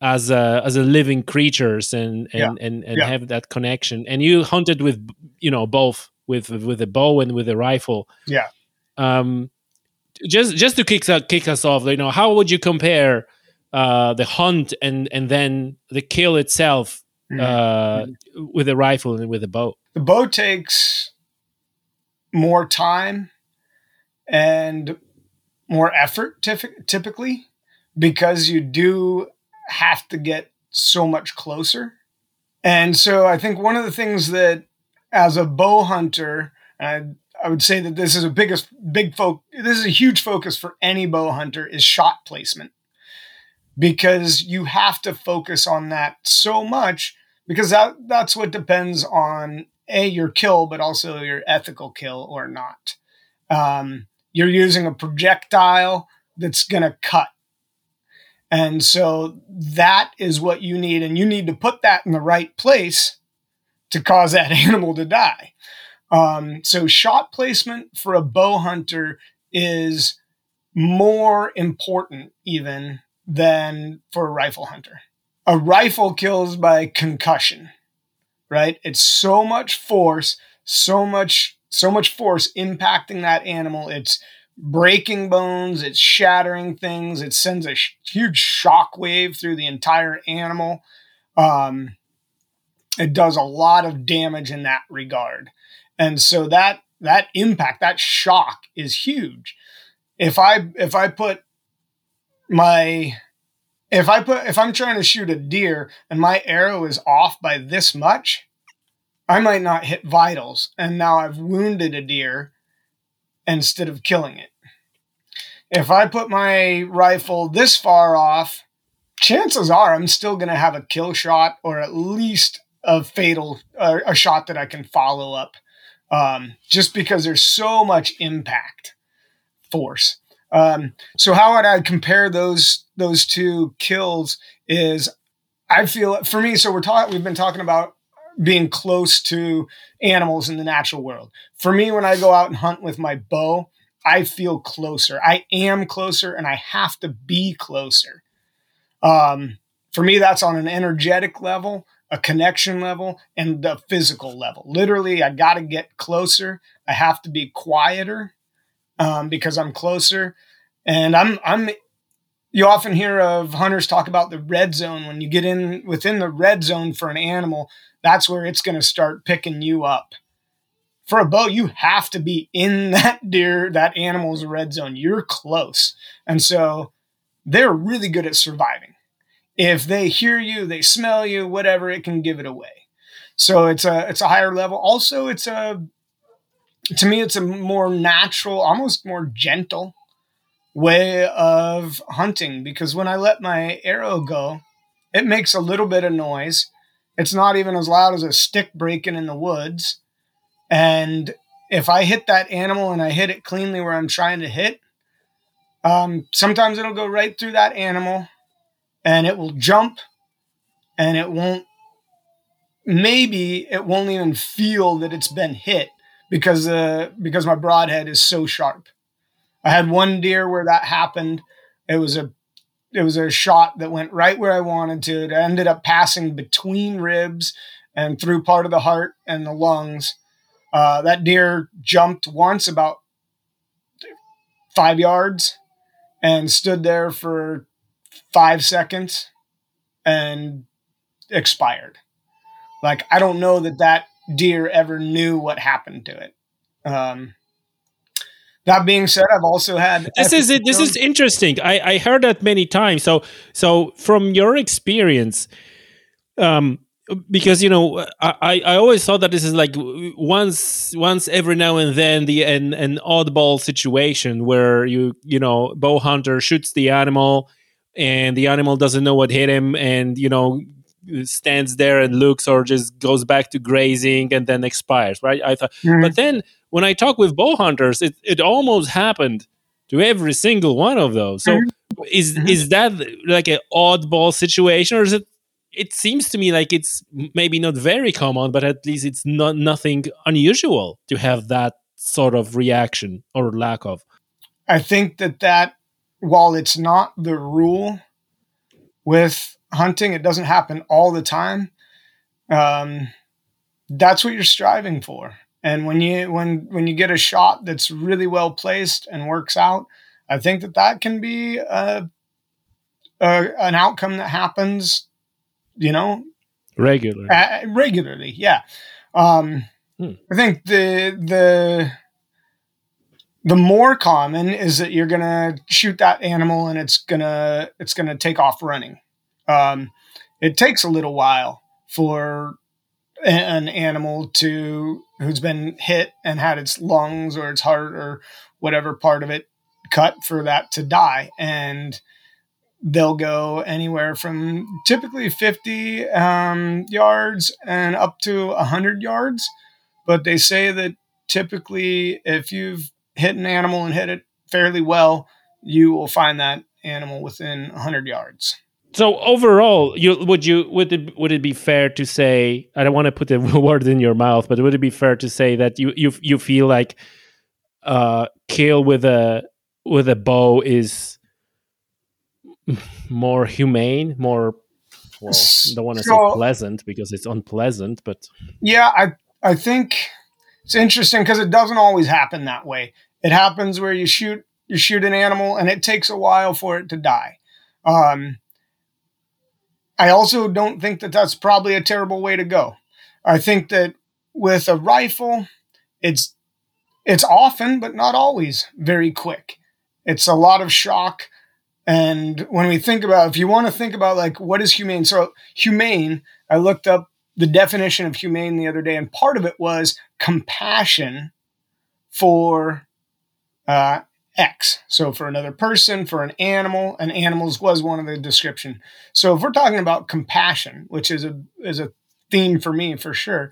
as a as a living creatures and and yeah. and, and yeah. have that connection and you hunted with you know both with with a bow and with a rifle yeah um just just to kick kick us off you know how would you compare uh the hunt and and then the kill itself mm-hmm. uh, with a rifle and with a bow. The bow takes more time and more effort typically because you do have to get so much closer. And so I think one of the things that as a bow hunter, I, I would say that this is a biggest big focus. This is a huge focus for any bow hunter is shot placement because you have to focus on that so much because that that's what depends on a your kill, but also your ethical kill or not. Um, you're using a projectile that's going to cut. And so that is what you need. And you need to put that in the right place to cause that <laughs> animal to die. Um, so, shot placement for a bow hunter is more important even than for a rifle hunter. A rifle kills by concussion, right? It's so much force, so much, so much force impacting that animal. It's breaking bones, it's shattering things, it sends a sh- huge shock wave through the entire animal. Um, it does a lot of damage in that regard. And so that that impact, that shock is huge. If I if I put my if I put if I'm trying to shoot a deer and my arrow is off by this much, I might not hit vitals and now I've wounded a deer instead of killing it. If I put my rifle this far off, chances are I'm still going to have a kill shot or at least a fatal uh, a shot that I can follow up um, just because there's so much impact force. Um, so how would I compare those those two kills? Is I feel for me. So we're talking. We've been talking about being close to animals in the natural world. For me, when I go out and hunt with my bow, I feel closer. I am closer, and I have to be closer. Um, for me, that's on an energetic level, a connection level, and the physical level. Literally, I got to get closer. I have to be quieter um, because I'm closer, and I'm I'm. You often hear of hunters talk about the red zone. When you get in within the red zone for an animal, that's where it's going to start picking you up. For a bow, you have to be in <laughs> that deer, that animal's red zone. You're close, and so they're really good at surviving if they hear you, they smell you, whatever, it can give it away. So it's a it's a higher level. Also, it's a to me it's a more natural, almost more gentle way of hunting because when I let my arrow go, it makes a little bit of noise. It's not even as loud as a stick breaking in the woods. And if I hit that animal and I hit it cleanly where I'm trying to hit, um, sometimes it'll go right through that animal and it will jump and it won't maybe it won't even feel that it's been hit because uh because my broadhead is so sharp. I had one deer where that happened. It was a it was a shot that went right where I wanted to. It ended up passing between ribs and through part of the heart and the lungs. Uh, that deer jumped once about five yards and stood there for five seconds and expired. Like I don't know that that deer ever knew what happened to it. Um, that being said, I've also had this is it. This is interesting. I, I heard that many times. So so from your experience, um, because you know I, I always thought that this is like once once every now and then the an, an oddball situation where you you know bow hunter shoots the animal and the animal doesn't know what hit him and you know stands there and looks or just goes back to grazing and then expires right i thought mm-hmm. but then when i talk with bow hunters it, it almost happened to every single one of those so mm-hmm. is mm-hmm. is that like an oddball situation or is it it seems to me like it's maybe not very common but at least it's not nothing unusual to have that sort of reaction or lack of i think that that while it's not the rule with hunting, it doesn't happen all the time. Um, that's what you're striving for. And when you when when you get a shot that's really well placed and works out, I think that that can be a, a an outcome that happens, you know, regularly. regularly, yeah. Um, hmm. I think the the the more common is that you're gonna shoot that animal and it's gonna it's gonna take off running. Um, it takes a little while for an animal to who's been hit and had its lungs or its heart or whatever part of it cut for that to die and they'll go anywhere from typically 50 um, yards and up to 100 yards but they say that typically if you've hit an animal and hit it fairly well, you will find that animal within 100 yards. So overall, you would you would it would it be fair to say I don't want to put the <laughs> word in your mouth, but would it be fair to say that you you you feel like uh kill with a with a bow is <laughs> more humane, more well, don't want to so, say pleasant because it's unpleasant, but yeah, I I think it's interesting because it doesn't always happen that way. It happens where you shoot you shoot an animal and it takes a while for it to die. Um, I also don't think that that's probably a terrible way to go. I think that with a rifle, it's it's often but not always very quick. It's a lot of shock. And when we think about, if you want to think about like what is humane, so humane, I looked up the definition of humane the other day, and part of it was compassion for uh, X. So for another person, for an animal, and animals was one of the description. So if we're talking about compassion, which is a is a theme for me for sure,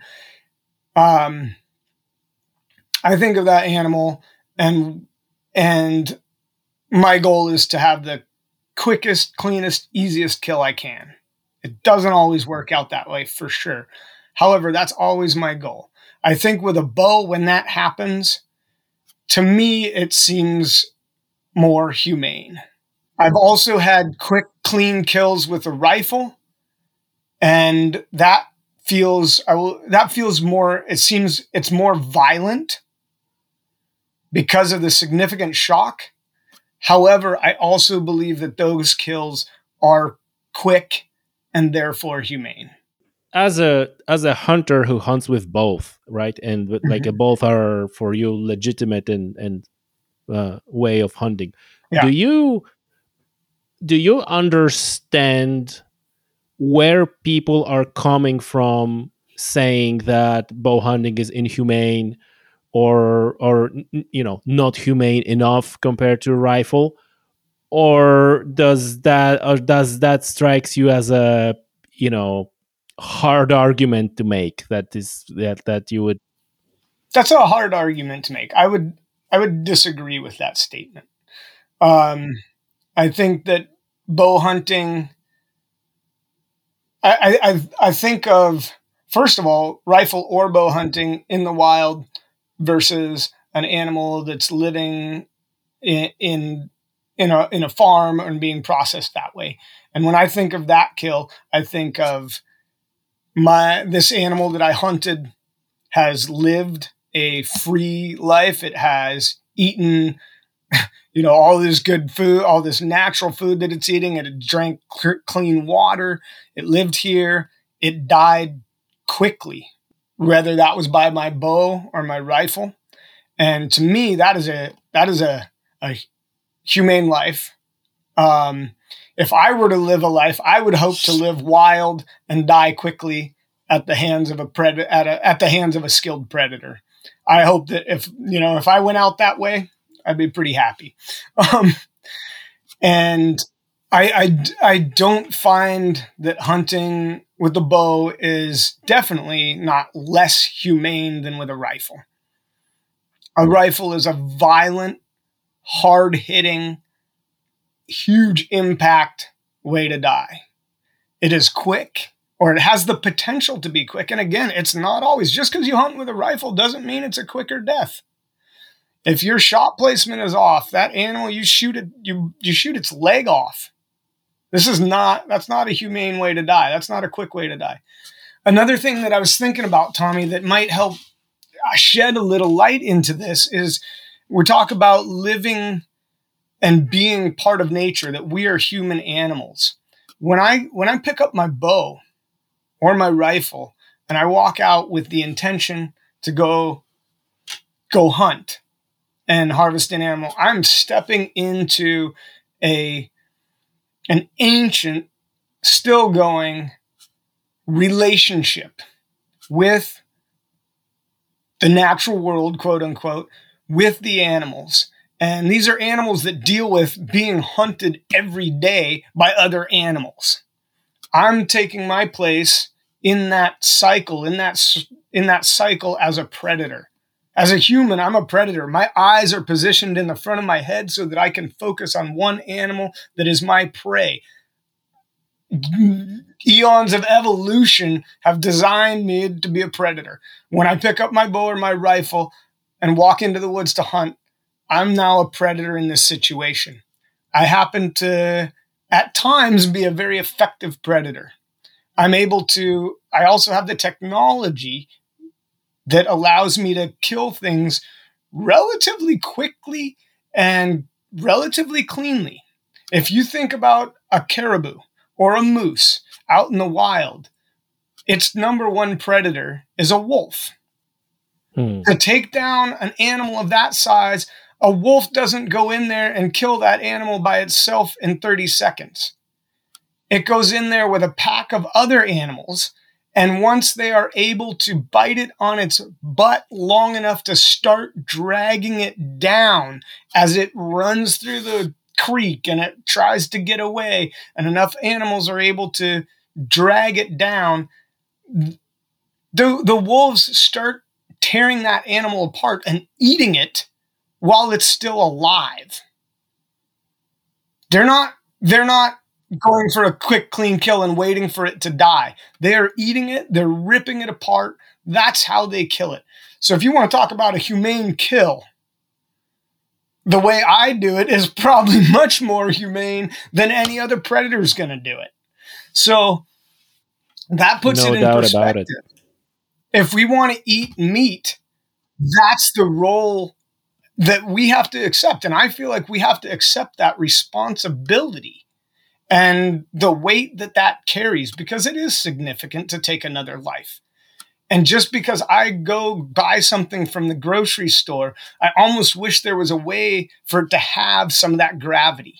um, I think of that animal and and my goal is to have the quickest, cleanest, easiest kill I can. It doesn't always work out that way for sure. However, that's always my goal. I think with a bow, when that happens, to me, it seems more humane. I've also had quick, clean kills with a rifle, and that feels I will, that feels more. It seems it's more violent because of the significant shock. However, I also believe that those kills are quick and therefore humane. As a as a hunter who hunts with both, right, and with, like mm-hmm. both are for you legitimate and and uh, way of hunting. Yeah. Do you do you understand where people are coming from saying that bow hunting is inhumane or or you know not humane enough compared to a rifle or does that or does that strikes you as a you know hard argument to make that is that that you would that's a hard argument to make i would i would disagree with that statement um i think that bow hunting I, I I think of first of all rifle or bow hunting in the wild versus an animal that's living in, in in a in a farm and being processed that way. And when I think of that kill, I think of my this animal that I hunted has lived a free life. It has eaten <laughs> you know, all this good food, all this natural food that it's eating. It drank cl- clean water. It lived here. It died quickly, whether that was by my bow or my rifle. And to me, that is a that is a, a humane life. Um, if I were to live a life, I would hope to live wild and die quickly at the hands of a predator at, a, at the hands of a skilled predator. I hope that if you know if I went out that way, I'd be pretty happy. <laughs> Um, and I, I, I don't find that hunting with a bow is definitely not less humane than with a rifle. A rifle is a violent, hard hitting, huge impact way to die. It is quick, or it has the potential to be quick. And again, it's not always just because you hunt with a rifle doesn't mean it's a quicker death. If your shot placement is off, that animal you shoot it you you shoot its leg off. This is not that's not a humane way to die. That's not a quick way to die. Another thing that I was thinking about, Tommy, that might help shed a little light into this is we talk about living and being part of nature that we are human animals. When I when I pick up my bow or my rifle and I walk out with the intention to go go hunt, and harvest an animal. I'm stepping into a an ancient, still going relationship with the natural world, quote unquote, with the animals. And these are animals that deal with being hunted every day by other animals. I'm taking my place in that cycle, in that in that cycle as a predator. As a human, I'm a predator. My eyes are positioned in the front of my head so that I can focus on one animal that is my prey. Eons of evolution have designed me to be a predator. When I pick up my bow or my rifle and walk into the woods to hunt, I'm now a predator in this situation. I happen to, at times, be a very effective predator. I'm able to, I also have the technology that allows me to kill things relatively quickly and relatively cleanly. If you think about a caribou or a moose out in the wild, its number one predator is a wolf. Hmm. To take down an animal of that size, a wolf doesn't go in there and kill that animal by itself in 30 seconds. It goes in there with a pack of other animals and once they are able to bite it on its butt long enough to start dragging it down as it runs through the creek and it tries to get away, and enough animals are able to drag it down, the, the wolves start tearing that animal apart and eating it while it's still alive. They're not they're not going for a quick clean kill and waiting for it to die. They are eating it, they're ripping it apart. That's how they kill it. So if you want to talk about a humane kill, the way I do it is <laughs> probably much more humane than any other predator is going to do it. So that puts no it in perspective. It. If we want to eat meat, that's the role that we have to accept. And I feel like we have to accept that responsibility and the weight that that carries because it is significant to take another life. And just because I go buy something from the grocery store, I almost wish there was a way for it to have some of that gravity.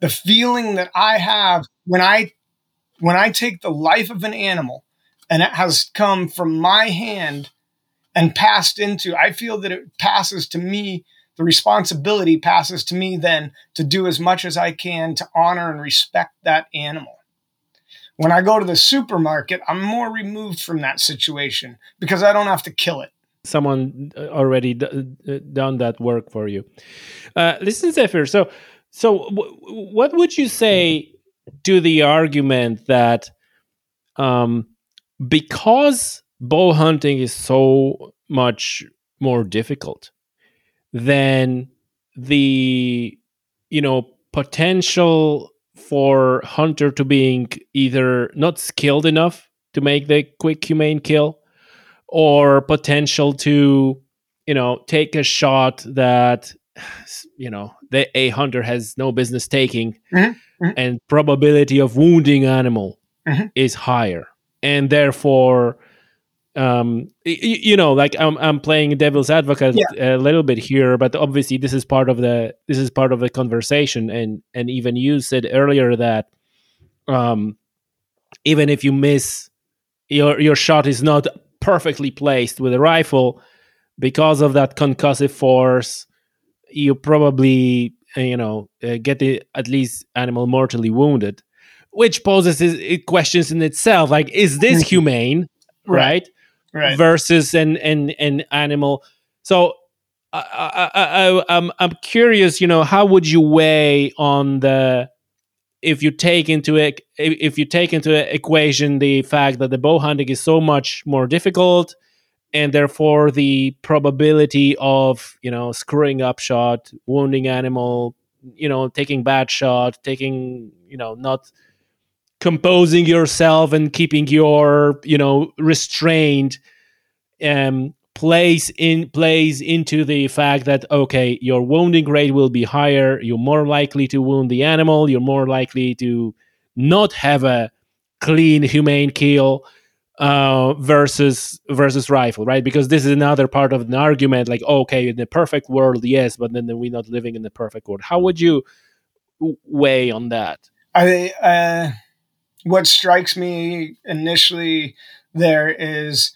The feeling that I have when I when I take the life of an animal and it has come from my hand and passed into, I feel that it passes to me, the responsibility passes to me then to do as much as I can to honor and respect that animal. When I go to the supermarket, I'm more removed from that situation because I don't have to kill it. Someone uh, already uh, done that work for you. Uh, listen, Zephyr. So, so what would you say to the argument that um, because bow hunting is so much more difficult than the you know potential for hunter to being either not skilled enough to make the quick humane kill or potential to you know take a shot that you know the a hunter has no business taking mm-hmm. Mm-hmm. and probability of wounding animal mm-hmm. is higher and therefore um you, know like i'm i'm playing devil's advocate yeah. a little bit here but obviously this is part of the this is part of the conversation and and even you said earlier that um even if you miss your your shot is not perfectly placed with a rifle because of that concussive force you probably uh, you know uh, get the at least animal mortally wounded which poses questions in itself like is this humane right. Right versus an an an animal. So I, I, I, I'm I'm curious. You know, how would you weigh on the if you take into it if you take into equation the fact that the bow hunting is so much more difficult and therefore the probability of you know screwing up shot wounding animal you know taking bad shot taking you know not composing yourself and keeping your you know restrained um plays in plays into the fact that okay your wounding rate will be higher you're more likely to wound the animal you're more likely to not have a clean humane kill uh, versus versus rifle right? Because this is another part of an argument like okay in the perfect world yes but then we're not living in the perfect world. How would you weigh on that? I uh what strikes me initially there is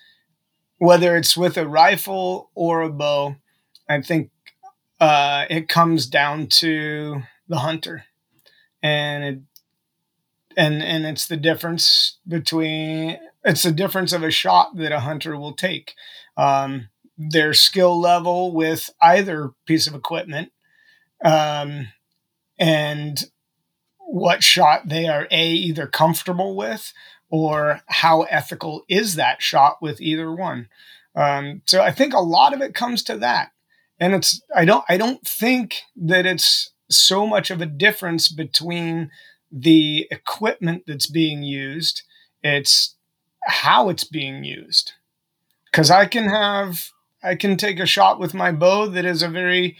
whether it's with a rifle or a bow, I think uh, it comes down to the hunter, and it and and it's the difference between it's the difference of a shot that a hunter will take. Um, their skill level with either piece of equipment, um, and what shot they are a either comfortable with or how ethical is that shot with either one. Um, so I think a lot of it comes to that, and it's I don't I don't think that it's so much of a difference between the equipment that's being used. It's how it's being used. Because I can have I can take a shot with my bow that is a very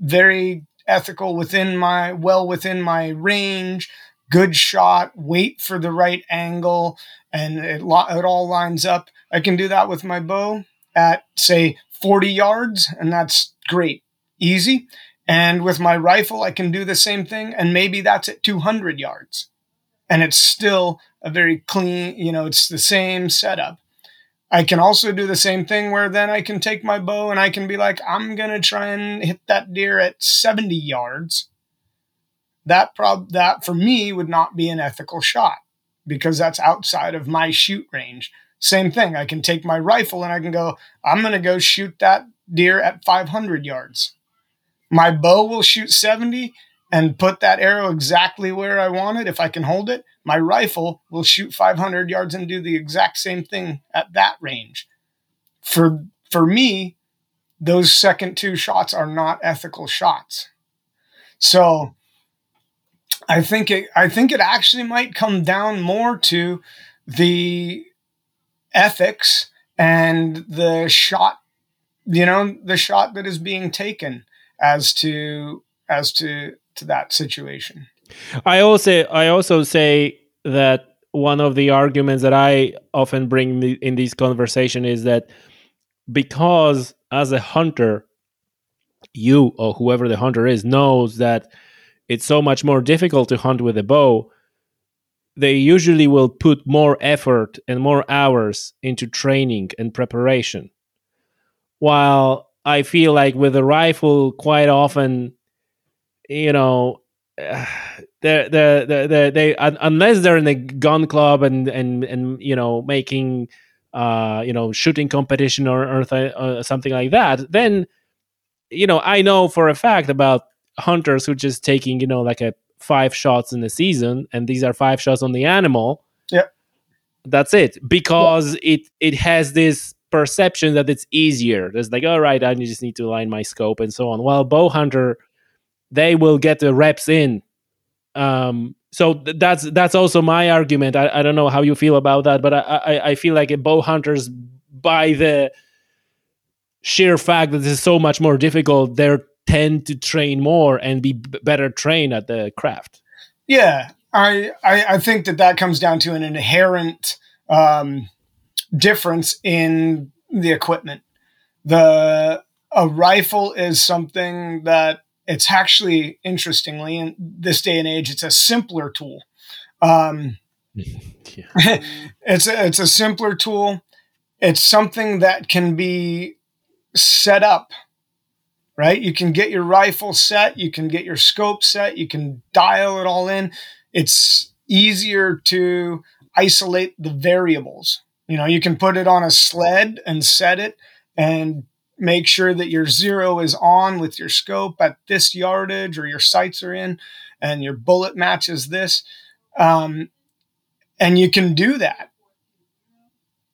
very ethical within my well within my range good shot wait for the right angle and it, it all lines up. I can do that with my bow at say 40 yards and that's great easy. And with my rifle i can do the same thing and maybe that's at 200 yards. And it's still a very clean you know it's the same setup I can also do the same thing where then I can take my bow and I can be like, I'm going to try and hit that deer at 70 yards. That prob that for me would not be an ethical shot because that's outside of my shoot range. Same thing. I can take my rifle and I can go, I'm going to go shoot that deer at 500 yards. My bow will shoot 70 and put that arrow exactly where I want it if I can hold it. My rifle will shoot 500 yards and do the exact same thing at that range. For for me, those second two shots are not ethical shots. So I think it I think it actually might come down more to the ethics and the shot you know the shot that is being taken as to as to to that situation i also i also say that one of the arguments that i often bring in this conversation is that because as a hunter you or whoever the hunter is knows that it's so much more difficult to hunt with a bow they usually will put more effort and more hours into training and preparation. While I feel like with a rifle, quite often, you know, the the the, the they unless they're in a gun club and and and you know making uh you know shooting competition or or, th- or something like that, then you know I know for a fact about hunters who just taking you know like a five shots in the season, and these are five shots on the animal. Yeah, that's it because yeah. it it has this perception that it's easier. It's like, all right, I just need to align my scope and so on. While bow hunter, they will get the reps in. Um, so th- that's that's also my argument. I, I don't know how you feel about that, but I, I, I feel like bow hunters, by the sheer fact that this is so much more difficult, they tend to train more and be b- better trained at the craft. Yeah, I, I I think that that comes down to an inherent um, difference in the equipment. The a rifle is something that it's actually interestingly in this day and age it's a simpler tool. Um, <laughs> <laughs> it's a, it's a simpler tool. It's something that can be set up right? You can get your rifle set, you can get your scope set, you can dial it all in. It's easier to isolate the variables. You know, you can put it on a sled and set it and make sure that your zero is on with your scope at this yardage or your sights are in and your bullet matches this. Um, and you can do that.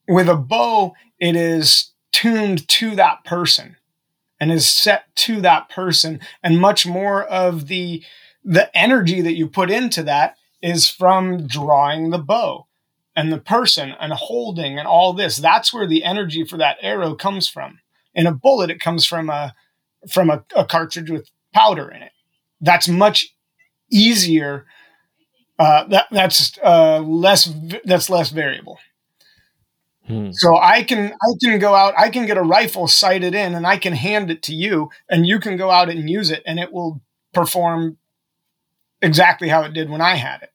With a bow, it is tuned to that person and is set to that person and much more of the the energy that you put into that is from drawing the bow and the person and holding and all this that's where the energy for that arrow comes from in a bullet it comes from a from a, a cartridge with powder in it. That's much easier uh, that that's uh, less that's less variable. Hmm. so i can i can go out i can get a rifle sighted in and i can hand it to you and you can go out and use it and it will perform exactly how it did when i had it.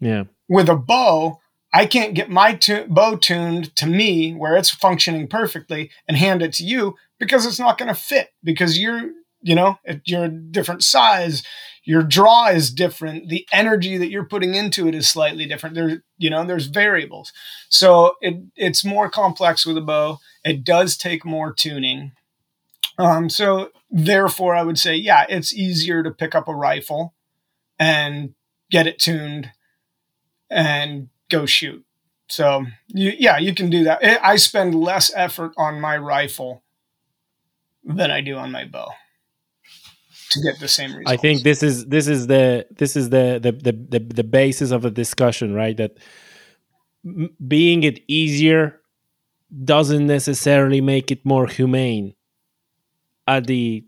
Yeah. With a bow I can't get my bow tuned to me where it's functioning perfectly and hand it to you because it's not going to fit because you're, you know, you're a different size. Your draw is different. The energy that you're putting into it is slightly different. There, you know, there's variables. So it, it's more complex with a bow. It does take more tuning. Um, so therefore, I would say, yeah, it's easier to pick up a rifle and get it tuned and go shoot. So you, yeah, you can do that. I spend less effort on my rifle than I do on my bow to get the same results. I think this is this is the this is the the the the, the basis of the discussion, right? That m- being it easier doesn't necessarily make it more humane at the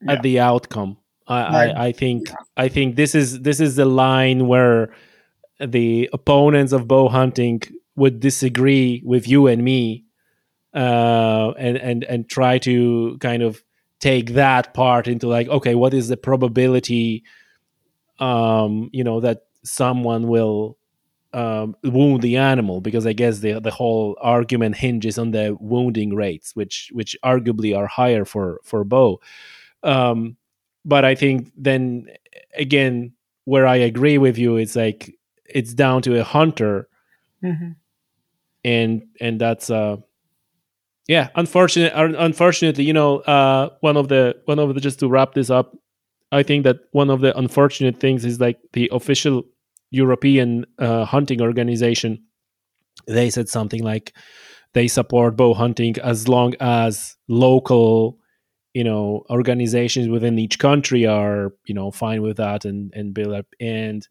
yeah. at the outcome. I, right. I, I think yeah. I think this is this is the line where the opponents of bow hunting would disagree with you and me uh, and and and try to kind of take that part into like okay what is the probability um you know that someone will um, wound the animal? Because i guess the the whole argument hinges on the wounding rates which which arguably are higher for for bow. Um but i think then again where i agree with you it's like it's down to a hunter mm-hmm. and and that's uh yeah unfortunate unfortunately you know uh one of the one of the just to wrap this up i think that one of the unfortunate things is like the official european uh, hunting organization they said something like they support bow hunting as long as local you know organizations within each country are you know fine with that and and build up and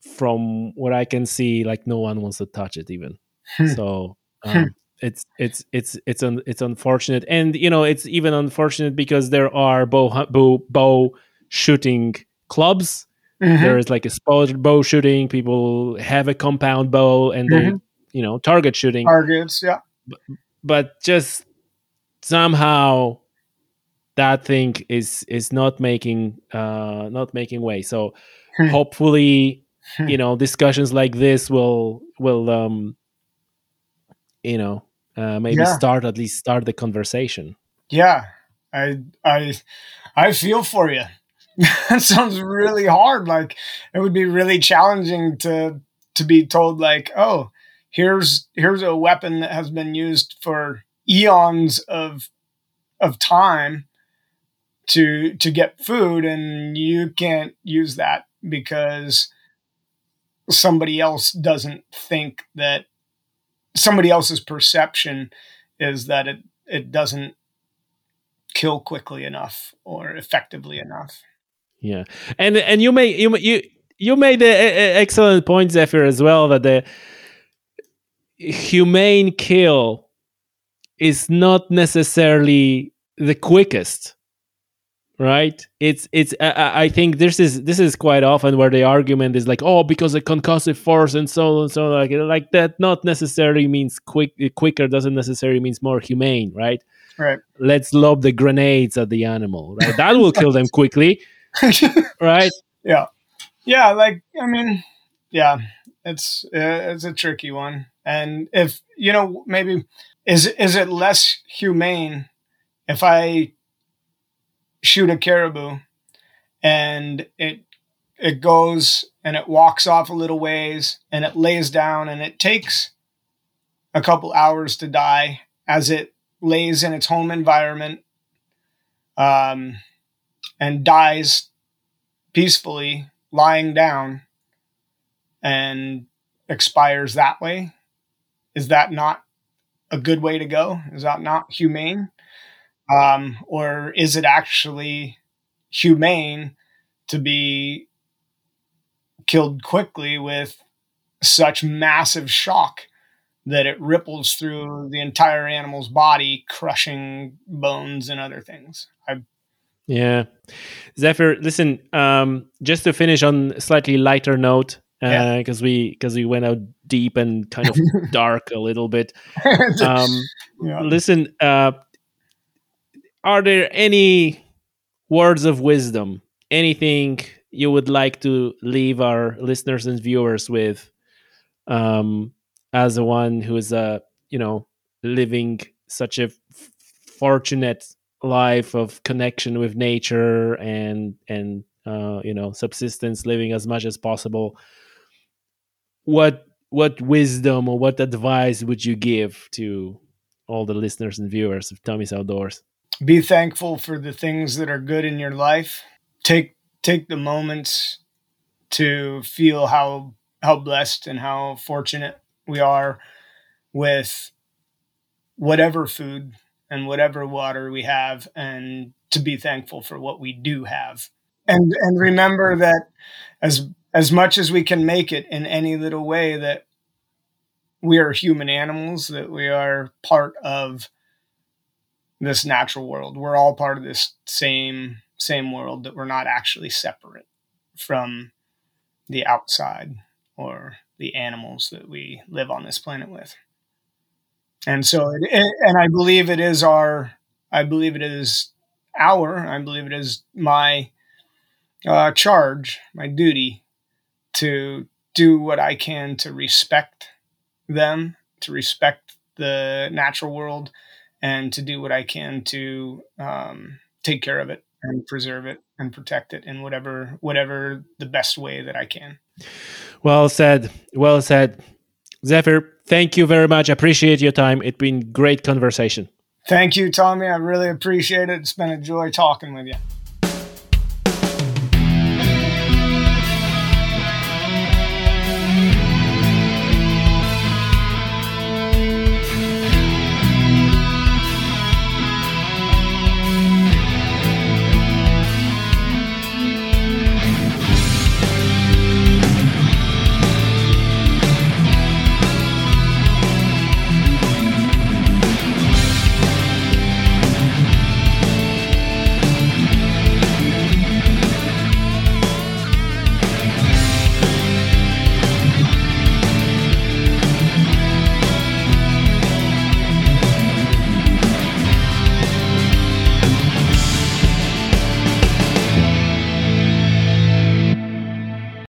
from what i can see like no one wants to touch it even hmm. so hmm. um, it's it's it's it's un, it's unfortunate and you know it's even unfortunate because there are bow bow, bow shooting clubs mm-hmm. there is like a sport bow shooting people have a compound bow and mm-hmm. they you know target shooting targets yeah but, but just somehow that thing is is not making uh not making way so hmm. hopefully. You know discussions like this will will um you know uh, maybe yeah. start at least start the conversation. Yeah, I I I feel for you. <laughs> that sounds really hard. Like it would be really challenging to to be told like, oh, here's here's a weapon that has been used for eons of of time to to get food and you can't use that because somebody else doesn't think that somebody else's perception is that it it doesn't kill quickly enough or effectively enough. Yeah, and and you made you you you made an excellent point, Zephyr, as well that the humane kill is not necessarily the quickest right? It's it's I, I, think this is this is quite often where the argument is like oh because the concussive force and so on and so on, like like that not necessarily means quick quicker doesn't necessarily means more humane right? Right. Let's lob the grenades at the animal right? That will kill them quickly <laughs> right? Yeah. Yeah like i mean yeah it's uh, it's a tricky one. And if you know maybe is is it less humane if i shoot a caribou and it it goes and it walks off a little ways and it lays down and it takes a couple hours to die as it lays in its home environment um, and dies peacefully lying down and expires that way. Is that not a good way to go? Is that not humane um, or is it actually humane to be killed quickly with such massive shock that it ripples through the entire animal's body, crushing bones and other things? I yeah. Zephyr, listen, um, just to finish on a slightly lighter note, because uh, yeah. we because we went out deep and kind of <laughs> dark a little bit. <laughs> Um, yeah. Listen, uh, are there any words of wisdom, anything you would like to leave our listeners and viewers with um, as a one who is a uh, you know living such a f- fortunate life of connection with nature and and uh, you know subsistence living as much as possible what what wisdom or what advice would you give to all the listeners and viewers of Tommy's Outdoors? Be thankful for the things that are good in your life. Take take the moments to feel how how blessed and how fortunate we are with whatever food and whatever water we have and to be thankful for what we do have. And and remember that as as much as we can make it in any little way that we are human animals that we are part of this natural world. We're all part of this same same world that we're not actually separate from the outside or the animals that we live on this planet with. And so, it, it, and I believe it is our, I believe it is our, I believe it is my uh, charge, my duty to do what I can to respect them, to respect the natural world, and to do what I can to um, take care of it and preserve it and protect it in whatever whatever the best way that I can. Well said. Well said. Zephyr, Thank you very much. Appreciate your time. It's been great conversation. Thank you, Tommy. I really appreciate it. It's been a joy talking with you.